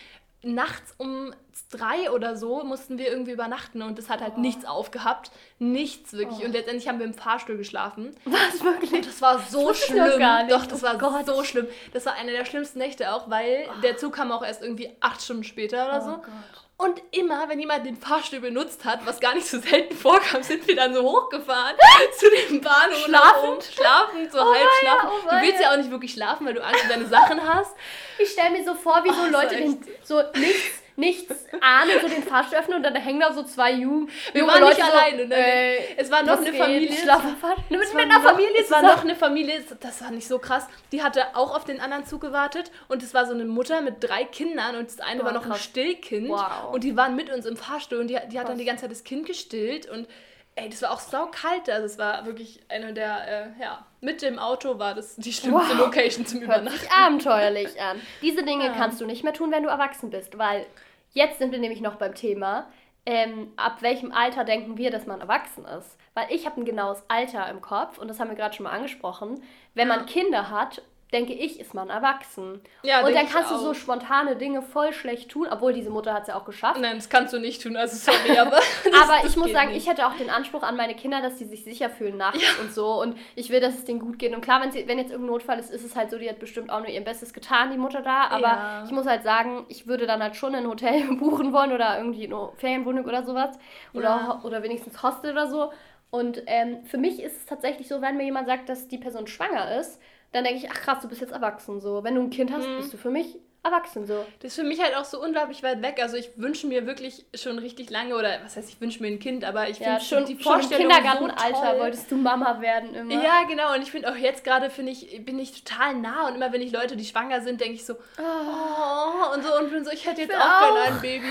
[SPEAKER 2] nachts um drei oder so mussten wir irgendwie übernachten und es hat halt oh. nichts aufgehabt. Nichts wirklich. Oh. Und letztendlich haben wir im Fahrstuhl geschlafen. Was wirklich? Und das war so das schlimm. Doch, das oh war Gott. so schlimm. Das war eine der schlimmsten Nächte auch, weil oh. der Zug kam auch erst irgendwie acht Stunden später oder oh so. Gott. Und immer, wenn jemand den Fahrstuhl benutzt hat, was gar nicht so selten vorkam, sind wir dann so hochgefahren zu dem Bahnhof. Schlafend? Schlafend, so oh halb schlafen. Oh du willst ja auch nicht wirklich schlafen, weil du Angst um deine Sachen hast.
[SPEAKER 1] Ich stelle mir so vor, wie so oh, Leute den, so nichts nichts ahnen, so den Fahrstuhl öffnen und dann hängen da so zwei Junge Wir waren Leute nicht so, alleine, ne? Äh, es war noch eine Familie.
[SPEAKER 2] Mit, mit einer Familie Es war noch eine Familie, das war nicht so krass. Die hatte auch auf den anderen Zug gewartet und es war so eine Mutter mit drei Kindern und das eine oh, war noch krass. ein Stillkind. Wow. Und die waren mit uns im Fahrstuhl und die, die hat dann die ganze Zeit das Kind gestillt und Ey, das war auch sau kalt. Also es war wirklich eine der, äh, ja, mit dem Auto war das die schlimmste wow. Location zum Übernachten. Hört
[SPEAKER 1] sich abenteuerlich an. Diese Dinge ja. kannst du nicht mehr tun, wenn du erwachsen bist, weil jetzt sind wir nämlich noch beim Thema, ähm, ab welchem Alter denken wir, dass man erwachsen ist? Weil ich habe ein genaues Alter im Kopf und das haben wir gerade schon mal angesprochen. Wenn man Kinder hat denke ich, ist man erwachsen. Ja, und dann kannst du so spontane Dinge voll schlecht tun, obwohl diese Mutter hat es ja auch geschafft.
[SPEAKER 2] Nein, das kannst du nicht tun, also sorry, aber.
[SPEAKER 1] aber ich muss sagen, nicht. ich hätte auch den Anspruch an meine Kinder, dass sie sich sicher fühlen nachts ja. und so. Und ich will, dass es denen gut geht. Und klar, wenn, sie, wenn jetzt irgendein Notfall ist, ist es halt so, die hat bestimmt auch nur ihr Bestes getan, die Mutter da. Aber ja. ich muss halt sagen, ich würde dann halt schon ein Hotel buchen wollen oder irgendwie eine Ferienwohnung oder sowas. Oder, ja. oder wenigstens Hostel oder so. Und ähm, für mich ist es tatsächlich so, wenn mir jemand sagt, dass die Person schwanger ist, dann denke ich, ach krass, du bist jetzt erwachsen so. Wenn du ein Kind hast, mhm. bist du für mich erwachsen so.
[SPEAKER 2] Das ist für mich halt auch so unglaublich weit weg. Also ich wünsche mir wirklich schon richtig lange, oder was heißt, ich wünsche mir ein Kind, aber ich ja, finde schon die Vorstellung
[SPEAKER 1] schon im Kindergartenalter so wolltest du Mama werden immer.
[SPEAKER 2] Ja, genau. Und ich finde auch jetzt gerade finde ich bin ich total nah und immer wenn ich Leute, die schwanger sind, denke ich so, oh. oh, und so und bin so, ich hätte jetzt ich auch, auch gerne ein Baby.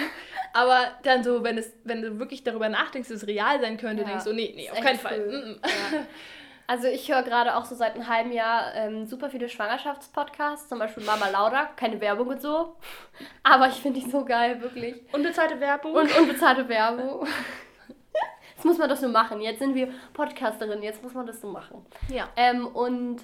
[SPEAKER 2] Aber dann so, wenn es, wenn du wirklich darüber nachdenkst, dass es real sein könnte, ja. denkst du, so, nee, nee, auf keinen Fall. Mm -mm. Ja.
[SPEAKER 1] Also ich höre gerade auch so seit einem halben Jahr ähm, super viele Schwangerschaftspodcasts, zum Beispiel Mama Lauda, keine Werbung und so. Aber ich finde die so geil, wirklich.
[SPEAKER 2] Unbezahlte Werbung.
[SPEAKER 1] Und unbezahlte Werbung. Jetzt muss man das nur machen. Jetzt sind wir Podcasterin, jetzt muss man das nur machen. Ja. Ähm, und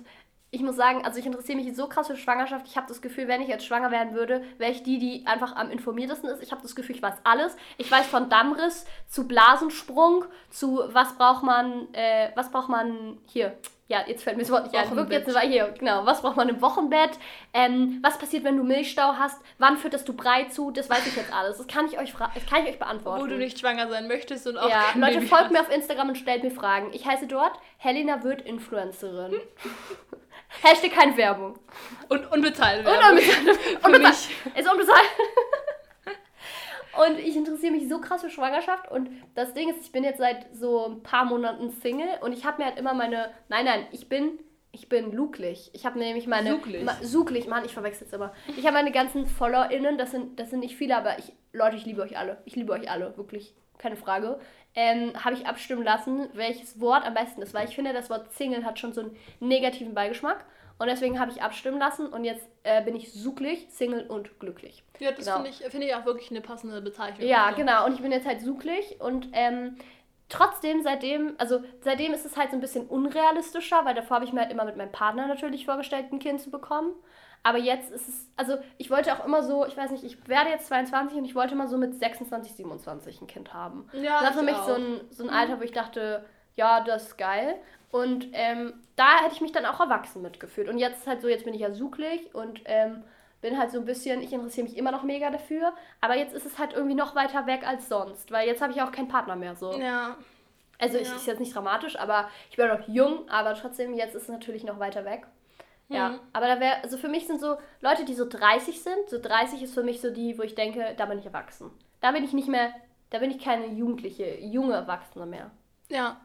[SPEAKER 1] ich muss sagen, also ich interessiere mich so krass für Schwangerschaft. Ich habe das Gefühl, wenn ich jetzt schwanger werden würde, wäre ich die, die einfach am informiertesten ist. Ich habe das Gefühl, ich weiß alles. Ich weiß von Dammriss zu Blasensprung zu was braucht man, äh, was braucht man hier. Ja, jetzt fällt mir das Wort nicht ein. Wirklich, jetzt war hier, genau. Was braucht man im Wochenbett? Ähm, was passiert, wenn du Milchstau hast? Wann füttest du Brei zu? Das weiß ich jetzt alles. Das kann ich euch, das kann ich euch beantworten.
[SPEAKER 2] Wo du nicht schwanger sein möchtest und auch
[SPEAKER 1] Ja, Leute, folgt hast. mir auf Instagram und stellt mir Fragen. Ich heiße dort Helena wird Influencerin. Hashtag keine Werbung.
[SPEAKER 2] Und unbezahlte Werbung. Und unbezahlt.
[SPEAKER 1] unbezahlt. Ist unbezahlt. Und ich interessiere mich so krass für Schwangerschaft. Und das Ding ist, ich bin jetzt seit so ein paar Monaten Single und ich habe mir halt immer meine. Nein, nein, ich bin. Ich bin luglich. Ich habe nämlich meine. Suglich. Ma, suglich, Mann, ich verwechsel es immer. Ich habe meine ganzen FollowerInnen, das sind, das sind nicht viele, aber ich. Leute, ich liebe euch alle. Ich liebe euch alle, wirklich. Keine Frage ähm, habe ich abstimmen lassen, welches Wort am besten ist, weil ich finde, das Wort Single hat schon so einen negativen Beigeschmack. Und deswegen habe ich abstimmen lassen und jetzt äh, bin ich suchlich, Single und glücklich.
[SPEAKER 2] Ja, das genau. finde ich, find ich auch wirklich eine passende Bezeichnung.
[SPEAKER 1] Ja, also. genau. Und ich bin jetzt halt suchlich und ähm, trotzdem seitdem, also seitdem ist es halt so ein bisschen unrealistischer, weil davor habe ich mir halt immer mit meinem Partner natürlich vorgestellt, ein Kind zu bekommen. Aber jetzt ist es, also ich wollte auch immer so, ich weiß nicht, ich werde jetzt 22 und ich wollte immer so mit 26, 27 ein Kind haben. Ja, das war für mich so ein, so ein Alter, wo ich dachte, ja, das ist geil. Und ähm, da hätte ich mich dann auch erwachsen mitgefühlt. Und jetzt ist halt so, jetzt bin ich ja suchlich und ähm, bin halt so ein bisschen, ich interessiere mich immer noch mega dafür. Aber jetzt ist es halt irgendwie noch weiter weg als sonst, weil jetzt habe ich auch keinen Partner mehr so. Ja. Also ja. ich ist jetzt nicht dramatisch, aber ich bin noch jung, aber trotzdem, jetzt ist es natürlich noch weiter weg. Ja, mhm. aber da wäre, also für mich sind so Leute, die so 30 sind, so 30 ist für mich so die, wo ich denke, da bin ich erwachsen. Da bin ich nicht mehr, da bin ich keine Jugendliche, junge Erwachsene mehr.
[SPEAKER 2] Ja,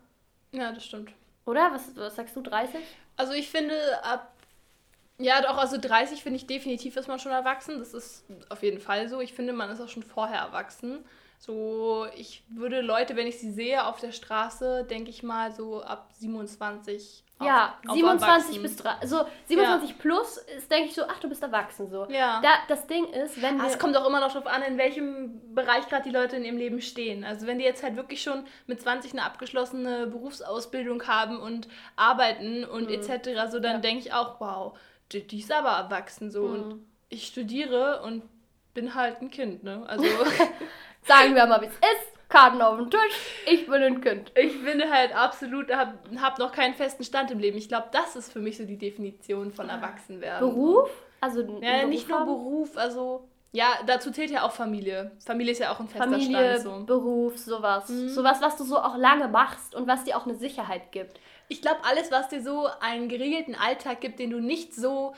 [SPEAKER 2] ja, das stimmt.
[SPEAKER 1] Oder? Was, was sagst du, 30?
[SPEAKER 2] Also ich finde, ab, ja doch, also 30 finde ich definitiv ist man schon erwachsen. Das ist auf jeden Fall so. Ich finde, man ist auch schon vorher erwachsen. So, ich würde Leute, wenn ich sie sehe auf der Straße, denke ich mal so ab 27
[SPEAKER 1] ja, auf 27 bis 3, also 27 ja. plus ist, denke ich so, ach, du bist erwachsen so. Ja. Da, das Ding ist, wenn
[SPEAKER 2] wir... Es kommt auch immer noch darauf an, in welchem Bereich gerade die Leute in ihrem Leben stehen. Also wenn die jetzt halt wirklich schon mit 20 eine abgeschlossene Berufsausbildung haben und arbeiten und mhm. etc., so dann ja. denke ich auch, wow, die, die, ist aber erwachsen so. Mhm. Und ich studiere und bin halt ein Kind, ne? Also
[SPEAKER 1] Sagen wir mal, wie es ist. Karten auf den Tisch. Ich bin ein Kind.
[SPEAKER 2] ich bin halt absolut, hab, hab noch keinen festen Stand im Leben. Ich glaube, das ist für mich so die Definition von Erwachsenwerden.
[SPEAKER 1] Beruf? Also
[SPEAKER 2] Ja, nicht nur
[SPEAKER 1] haben?
[SPEAKER 2] Beruf, also ja, dazu zählt ja auch Familie. Familie ist ja auch ein fester
[SPEAKER 1] Familie,
[SPEAKER 2] Stand. So.
[SPEAKER 1] Beruf, sowas.
[SPEAKER 2] Mhm.
[SPEAKER 1] Sowas, was du so auch lange machst und was dir auch eine Sicherheit gibt.
[SPEAKER 2] Ich glaube, alles, was dir so einen geregelten Alltag gibt, den du nicht so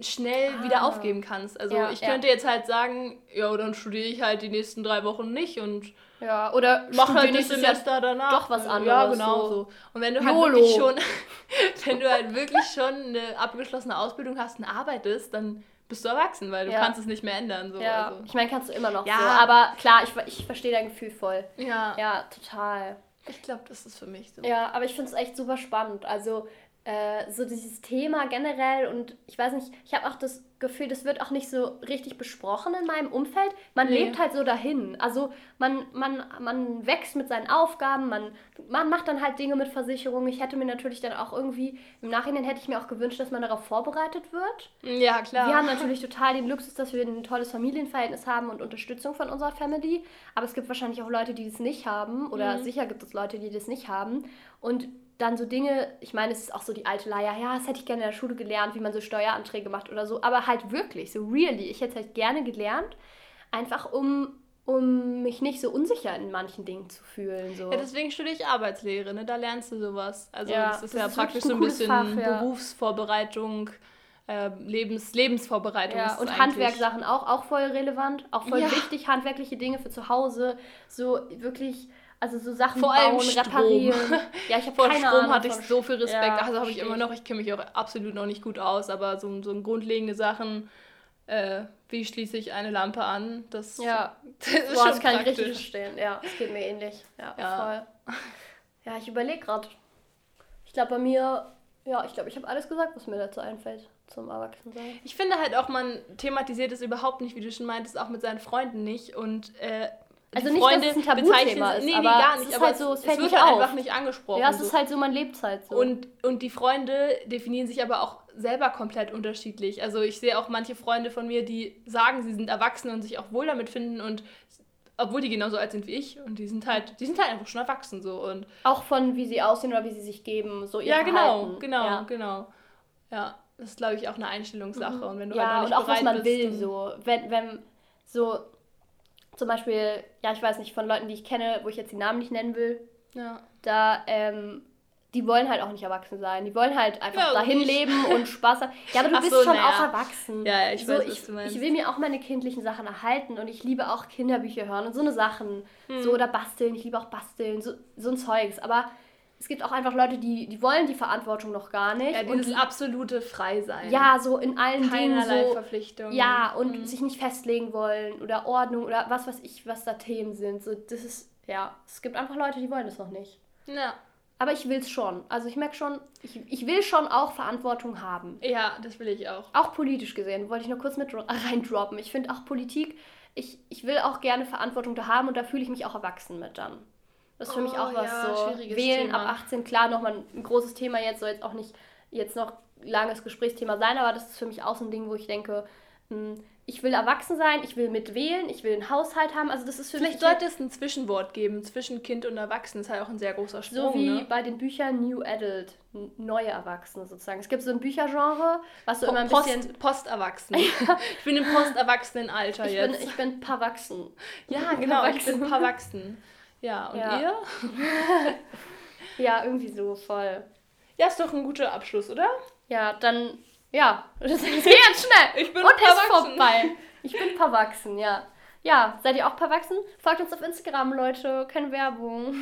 [SPEAKER 2] schnell
[SPEAKER 1] Ah.
[SPEAKER 2] wieder aufgeben kannst. Also
[SPEAKER 1] Ja,
[SPEAKER 2] ich
[SPEAKER 1] ja.
[SPEAKER 2] könnte jetzt halt sagen, ja, dann studiere ich halt die nächsten drei Wochen nicht und
[SPEAKER 1] Ja, oder
[SPEAKER 2] mach halt das Semester danach.
[SPEAKER 1] doch was
[SPEAKER 2] Ja,
[SPEAKER 1] anderes,
[SPEAKER 2] genau
[SPEAKER 1] so.
[SPEAKER 2] so. Und wenn du halt
[SPEAKER 1] YOLO.
[SPEAKER 2] wirklich schon, wenn du halt wirklich schon eine abgeschlossene Ausbildung hast und arbeitest, dann bist du erwachsen, weil du
[SPEAKER 1] Ja.
[SPEAKER 2] kannst es nicht mehr ändern. So.
[SPEAKER 1] Ja,
[SPEAKER 2] Also.
[SPEAKER 1] ich meine, kannst du immer noch
[SPEAKER 2] Ja.
[SPEAKER 1] so. Aber klar, ich, ich verstehe dein Gefühl voll.
[SPEAKER 2] ja.
[SPEAKER 1] Ja, total.
[SPEAKER 2] ich glaube, das ist für mich so.
[SPEAKER 1] Ja, aber ich finde es echt super spannend. Also äh, so dieses Thema generell und ich weiß nicht, ich habe auch das Gefühl, das wird auch nicht so richtig besprochen in meinem Umfeld. Man
[SPEAKER 2] Nee.
[SPEAKER 1] lebt halt so dahin. Also man, man, man wächst mit seinen Aufgaben, man, man macht dann halt Dinge mit Versicherungen. Ich hätte mir natürlich dann auch irgendwie, im Nachhinein hätte ich mir auch gewünscht, dass man darauf vorbereitet wird.
[SPEAKER 2] Ja, klar.
[SPEAKER 1] Wir haben natürlich total den Luxus, dass wir ein tolles Familienverhältnis haben und Unterstützung von unserer Family. Aber es gibt wahrscheinlich auch Leute, die das nicht haben. Oder
[SPEAKER 2] Mhm.
[SPEAKER 1] sicher gibt es Leute, die das nicht haben. Und dann so Dinge, ich meine, es ist auch so die alte Leier, ja, das hätte ich gerne in der Schule gelernt, wie man so Steueranträge macht oder so. Aber halt wirklich, so really. Ich hätte es halt gerne gelernt, einfach um, um mich nicht so unsicher in manchen Dingen zu fühlen. So.
[SPEAKER 2] Ja, deswegen studiere ich Arbeitslehre, ne? Da lernst du sowas. Also
[SPEAKER 1] Ja,
[SPEAKER 2] das ist
[SPEAKER 1] das
[SPEAKER 2] ja
[SPEAKER 1] ist
[SPEAKER 2] praktisch
[SPEAKER 1] wirklich
[SPEAKER 2] so
[SPEAKER 1] ein
[SPEAKER 2] ein bisschen
[SPEAKER 1] Fach, ja.
[SPEAKER 2] Berufsvorbereitung, äh, Lebens, Lebensvorbereitung.
[SPEAKER 1] Ja, und. Handwerksachen auch, auch voll relevant, auch voll
[SPEAKER 2] Ja.
[SPEAKER 1] wichtig, handwerkliche Dinge für zu Hause, so wirklich, also so Sachen
[SPEAKER 2] Vor allem
[SPEAKER 1] bauen,
[SPEAKER 2] Strom.
[SPEAKER 1] reparieren. Ja, ich habe
[SPEAKER 2] Vor
[SPEAKER 1] keine
[SPEAKER 2] Strom
[SPEAKER 1] Ahnung
[SPEAKER 2] hatte ich so viel Respekt.
[SPEAKER 1] Ja,
[SPEAKER 2] also habe ich immer
[SPEAKER 1] ich.
[SPEAKER 2] noch. Ich kenne mich auch absolut noch nicht gut aus, aber so, so grundlegende Sachen, äh, wie schließe ich eine Lampe an, das,
[SPEAKER 1] Ja,
[SPEAKER 2] das ist
[SPEAKER 1] Boah,
[SPEAKER 2] schon
[SPEAKER 1] das kann ich
[SPEAKER 2] praktisch.
[SPEAKER 1] richtig verstehen. Ja, es geht mir ähnlich. Ja,
[SPEAKER 2] Ja.
[SPEAKER 1] voll. Ja, ich überlege gerade. Ich glaube, bei mir, ja, ich glaube, ich habe alles gesagt, was mir dazu einfällt zum Erwachsensein.
[SPEAKER 2] Ich finde halt auch, man thematisiert es überhaupt nicht, wie du schon meintest, auch mit seinen Freunden nicht. Und äh,
[SPEAKER 1] Also nicht, dass
[SPEAKER 2] Freunde
[SPEAKER 1] es ein Tabuthema
[SPEAKER 2] bezeichnen-
[SPEAKER 1] ist,
[SPEAKER 2] Nee, nee, gar
[SPEAKER 1] es
[SPEAKER 2] nicht.
[SPEAKER 1] ist
[SPEAKER 2] aber
[SPEAKER 1] halt so, es
[SPEAKER 2] es, es wird
[SPEAKER 1] nicht
[SPEAKER 2] halt
[SPEAKER 1] auf.
[SPEAKER 2] einfach nicht angesprochen.
[SPEAKER 1] Ja, es
[SPEAKER 2] so.
[SPEAKER 1] ist halt so, man lebt halt so.
[SPEAKER 2] Und, und die Freunde definieren sich aber auch selber komplett unterschiedlich. Also ich sehe auch manche Freunde von mir, die sagen, sie sind erwachsen und sich auch wohl damit finden und obwohl die genauso alt sind wie ich und die sind halt, die sind halt einfach schon erwachsen so und
[SPEAKER 1] auch von wie sie aussehen oder wie sie sich geben, so ihr
[SPEAKER 2] ja genau,
[SPEAKER 1] Verhalten.
[SPEAKER 2] genau,
[SPEAKER 1] Ja.
[SPEAKER 2] genau. Ja, das ist glaube ich auch eine Einstellungssache und wenn du
[SPEAKER 1] ja,
[SPEAKER 2] halt noch
[SPEAKER 1] und
[SPEAKER 2] nicht
[SPEAKER 1] auch was man
[SPEAKER 2] bist,
[SPEAKER 1] will, so. Wenn, wenn, so, zum Beispiel, ja, ich weiß nicht, von Leuten, die ich kenne, wo ich jetzt die Namen nicht nennen will,
[SPEAKER 2] Ja.
[SPEAKER 1] da, ähm, die wollen halt auch nicht erwachsen sein. Die wollen halt einfach
[SPEAKER 2] Ja,
[SPEAKER 1] dahin
[SPEAKER 2] ich.
[SPEAKER 1] leben und Spaß haben. Ja, aber du
[SPEAKER 2] Ach
[SPEAKER 1] bist
[SPEAKER 2] so,
[SPEAKER 1] schon
[SPEAKER 2] naja.
[SPEAKER 1] auch erwachsen.
[SPEAKER 2] Ja, ja, ich
[SPEAKER 1] so,
[SPEAKER 2] weiß,
[SPEAKER 1] ich,
[SPEAKER 2] was du meinst.
[SPEAKER 1] ich will mir auch meine kindlichen Sachen erhalten und ich liebe auch Kinderbücher hören und so eine Sachen.
[SPEAKER 2] Hm.
[SPEAKER 1] So, oder basteln. Ich liebe auch basteln, so, so ein Zeugs. Aber es gibt auch einfach Leute, die, die wollen die Verantwortung noch gar nicht.
[SPEAKER 2] ja, dieses
[SPEAKER 1] und
[SPEAKER 2] absolute Freisein.
[SPEAKER 1] ja, so in allen Dingen
[SPEAKER 2] keinerlei
[SPEAKER 1] so.
[SPEAKER 2] Verpflichtung.
[SPEAKER 1] Ja, und
[SPEAKER 2] Mhm.
[SPEAKER 1] sich nicht festlegen wollen oder Ordnung oder was weiß ich, was da Themen sind. So, das ist, ja, es gibt einfach Leute, die wollen das noch nicht.
[SPEAKER 2] Ja.
[SPEAKER 1] Aber ich will es schon. Also ich merke schon, ich, ich will schon auch Verantwortung haben.
[SPEAKER 2] ja, das will ich auch.
[SPEAKER 1] Auch politisch gesehen, wollte ich nur kurz mit dro- reindroppen. Ich finde auch Politik, ich, ich will auch gerne Verantwortung da haben und da fühle ich mich auch erwachsen mit dann. Das ist für mich
[SPEAKER 2] Oh,
[SPEAKER 1] auch was
[SPEAKER 2] ja,
[SPEAKER 1] so.
[SPEAKER 2] schwieriges
[SPEAKER 1] Wählen
[SPEAKER 2] Thema.
[SPEAKER 1] ab 18, klar, nochmal ein großes Thema jetzt, soll jetzt auch nicht jetzt noch langes Gesprächsthema sein, aber das ist für mich auch so ein Ding, wo ich denke, hm, ich will erwachsen sein, ich will mitwählen, ich will einen Haushalt haben. Also das ist für
[SPEAKER 2] Vielleicht
[SPEAKER 1] mich
[SPEAKER 2] sollte es ein Zwischenwort geben zwischen Kind und Erwachsen. Das ist halt auch ein sehr großer Sprung.
[SPEAKER 1] so wie
[SPEAKER 2] ne?
[SPEAKER 1] bei den Büchern New Adult, neue Erwachsene sozusagen. Es gibt so ein Büchergenre, was so immer ein
[SPEAKER 2] Post,
[SPEAKER 1] bisschen...
[SPEAKER 2] Posterwachsen. Ich bin im posterwachsenen-Alter
[SPEAKER 1] Ich bin,
[SPEAKER 2] jetzt.
[SPEAKER 1] ich bin Pawachsen.
[SPEAKER 2] ja, genau, ich bin verwachsen. Ja, und
[SPEAKER 1] Ja.
[SPEAKER 2] ihr?
[SPEAKER 1] Ja, irgendwie so voll.
[SPEAKER 2] Ja, ist doch ein guter Abschluss, oder?
[SPEAKER 1] Ja, dann, ja, das geht jetzt schnell.
[SPEAKER 2] Ich bin
[SPEAKER 1] Und ist
[SPEAKER 2] Pawachsen.
[SPEAKER 1] vorbei. Ich bin Pawachsen, ja. Ja, seid ihr auch Pawachsen? Folgt uns auf Instagram, Leute. Keine Werbung.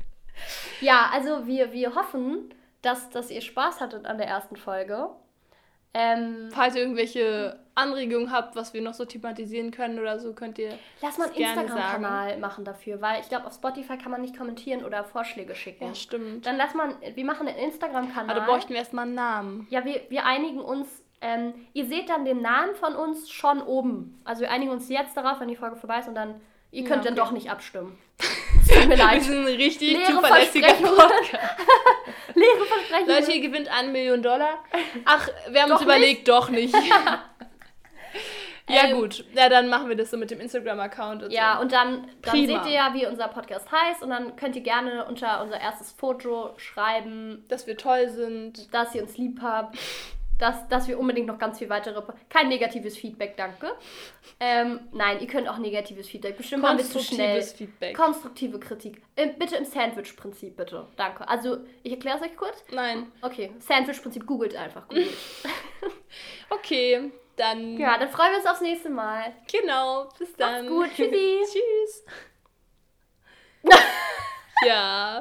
[SPEAKER 1] ja, also wir, wir hoffen, dass, dass ihr Spaß hattet an der ersten Folge. Ähm,
[SPEAKER 2] Falls ihr irgendwelche Anregungen habt, was wir noch so thematisieren können oder so, könnt ihr.
[SPEAKER 1] lass mal einen Instagram-Kanal machen dafür, weil ich glaube, auf Spotify kann man nicht kommentieren oder Vorschläge schicken.
[SPEAKER 2] Ja, stimmt.
[SPEAKER 1] Dann lass mal, wir machen einen Instagram-Kanal.
[SPEAKER 2] Aber da bräuchten wir erstmal einen Namen.
[SPEAKER 1] Ja, wir, wir einigen uns. Ähm, ihr seht dann den Namen von uns schon oben. Also wir einigen uns jetzt darauf, wenn die Folge vorbei ist und dann. Ihr
[SPEAKER 2] Ja,
[SPEAKER 1] könnt dann
[SPEAKER 2] okay.
[SPEAKER 1] doch nicht abstimmen. Es tut mir
[SPEAKER 2] Wir
[SPEAKER 1] leid.
[SPEAKER 2] sind ein richtig
[SPEAKER 1] Leere
[SPEAKER 2] zuverlässiger. Podcast.
[SPEAKER 1] Leere Versprechen.
[SPEAKER 2] Leute, ihr gewinnt eine Million Dollar. Ach, wir haben
[SPEAKER 1] Doch
[SPEAKER 2] uns überlegt, doch nicht. Ja,
[SPEAKER 1] Ähm,
[SPEAKER 2] gut. Ja, dann machen wir das so mit dem Instagram-Account und
[SPEAKER 1] Ja,
[SPEAKER 2] so.
[SPEAKER 1] und dann, dann
[SPEAKER 2] Prima.
[SPEAKER 1] seht ihr ja, wie unser Podcast heißt und dann könnt ihr gerne unter unser erstes Foto schreiben,
[SPEAKER 2] Dass wir toll sind.
[SPEAKER 1] dass ihr uns lieb habt, dass, dass wir unbedingt noch ganz viel weitere... Kein negatives Feedback, danke. Ähm, nein, ihr könnt auch negatives Feedback. Bestimmt waren wir zu schnell.
[SPEAKER 2] Konstruktives Feedback.
[SPEAKER 1] Konstruktive Kritik. Äh, bitte im Sandwich-Prinzip, bitte. Danke. Also, ich erkläre es euch kurz.
[SPEAKER 2] Nein.
[SPEAKER 1] Okay, Sandwich-Prinzip, googelt einfach. Googelt.
[SPEAKER 2] Okay, dann.
[SPEAKER 1] ja, dann freuen wir uns aufs nächste Mal.
[SPEAKER 2] Genau. Bis dann.
[SPEAKER 1] gut. Tschüssi.
[SPEAKER 2] Tschüss. ja.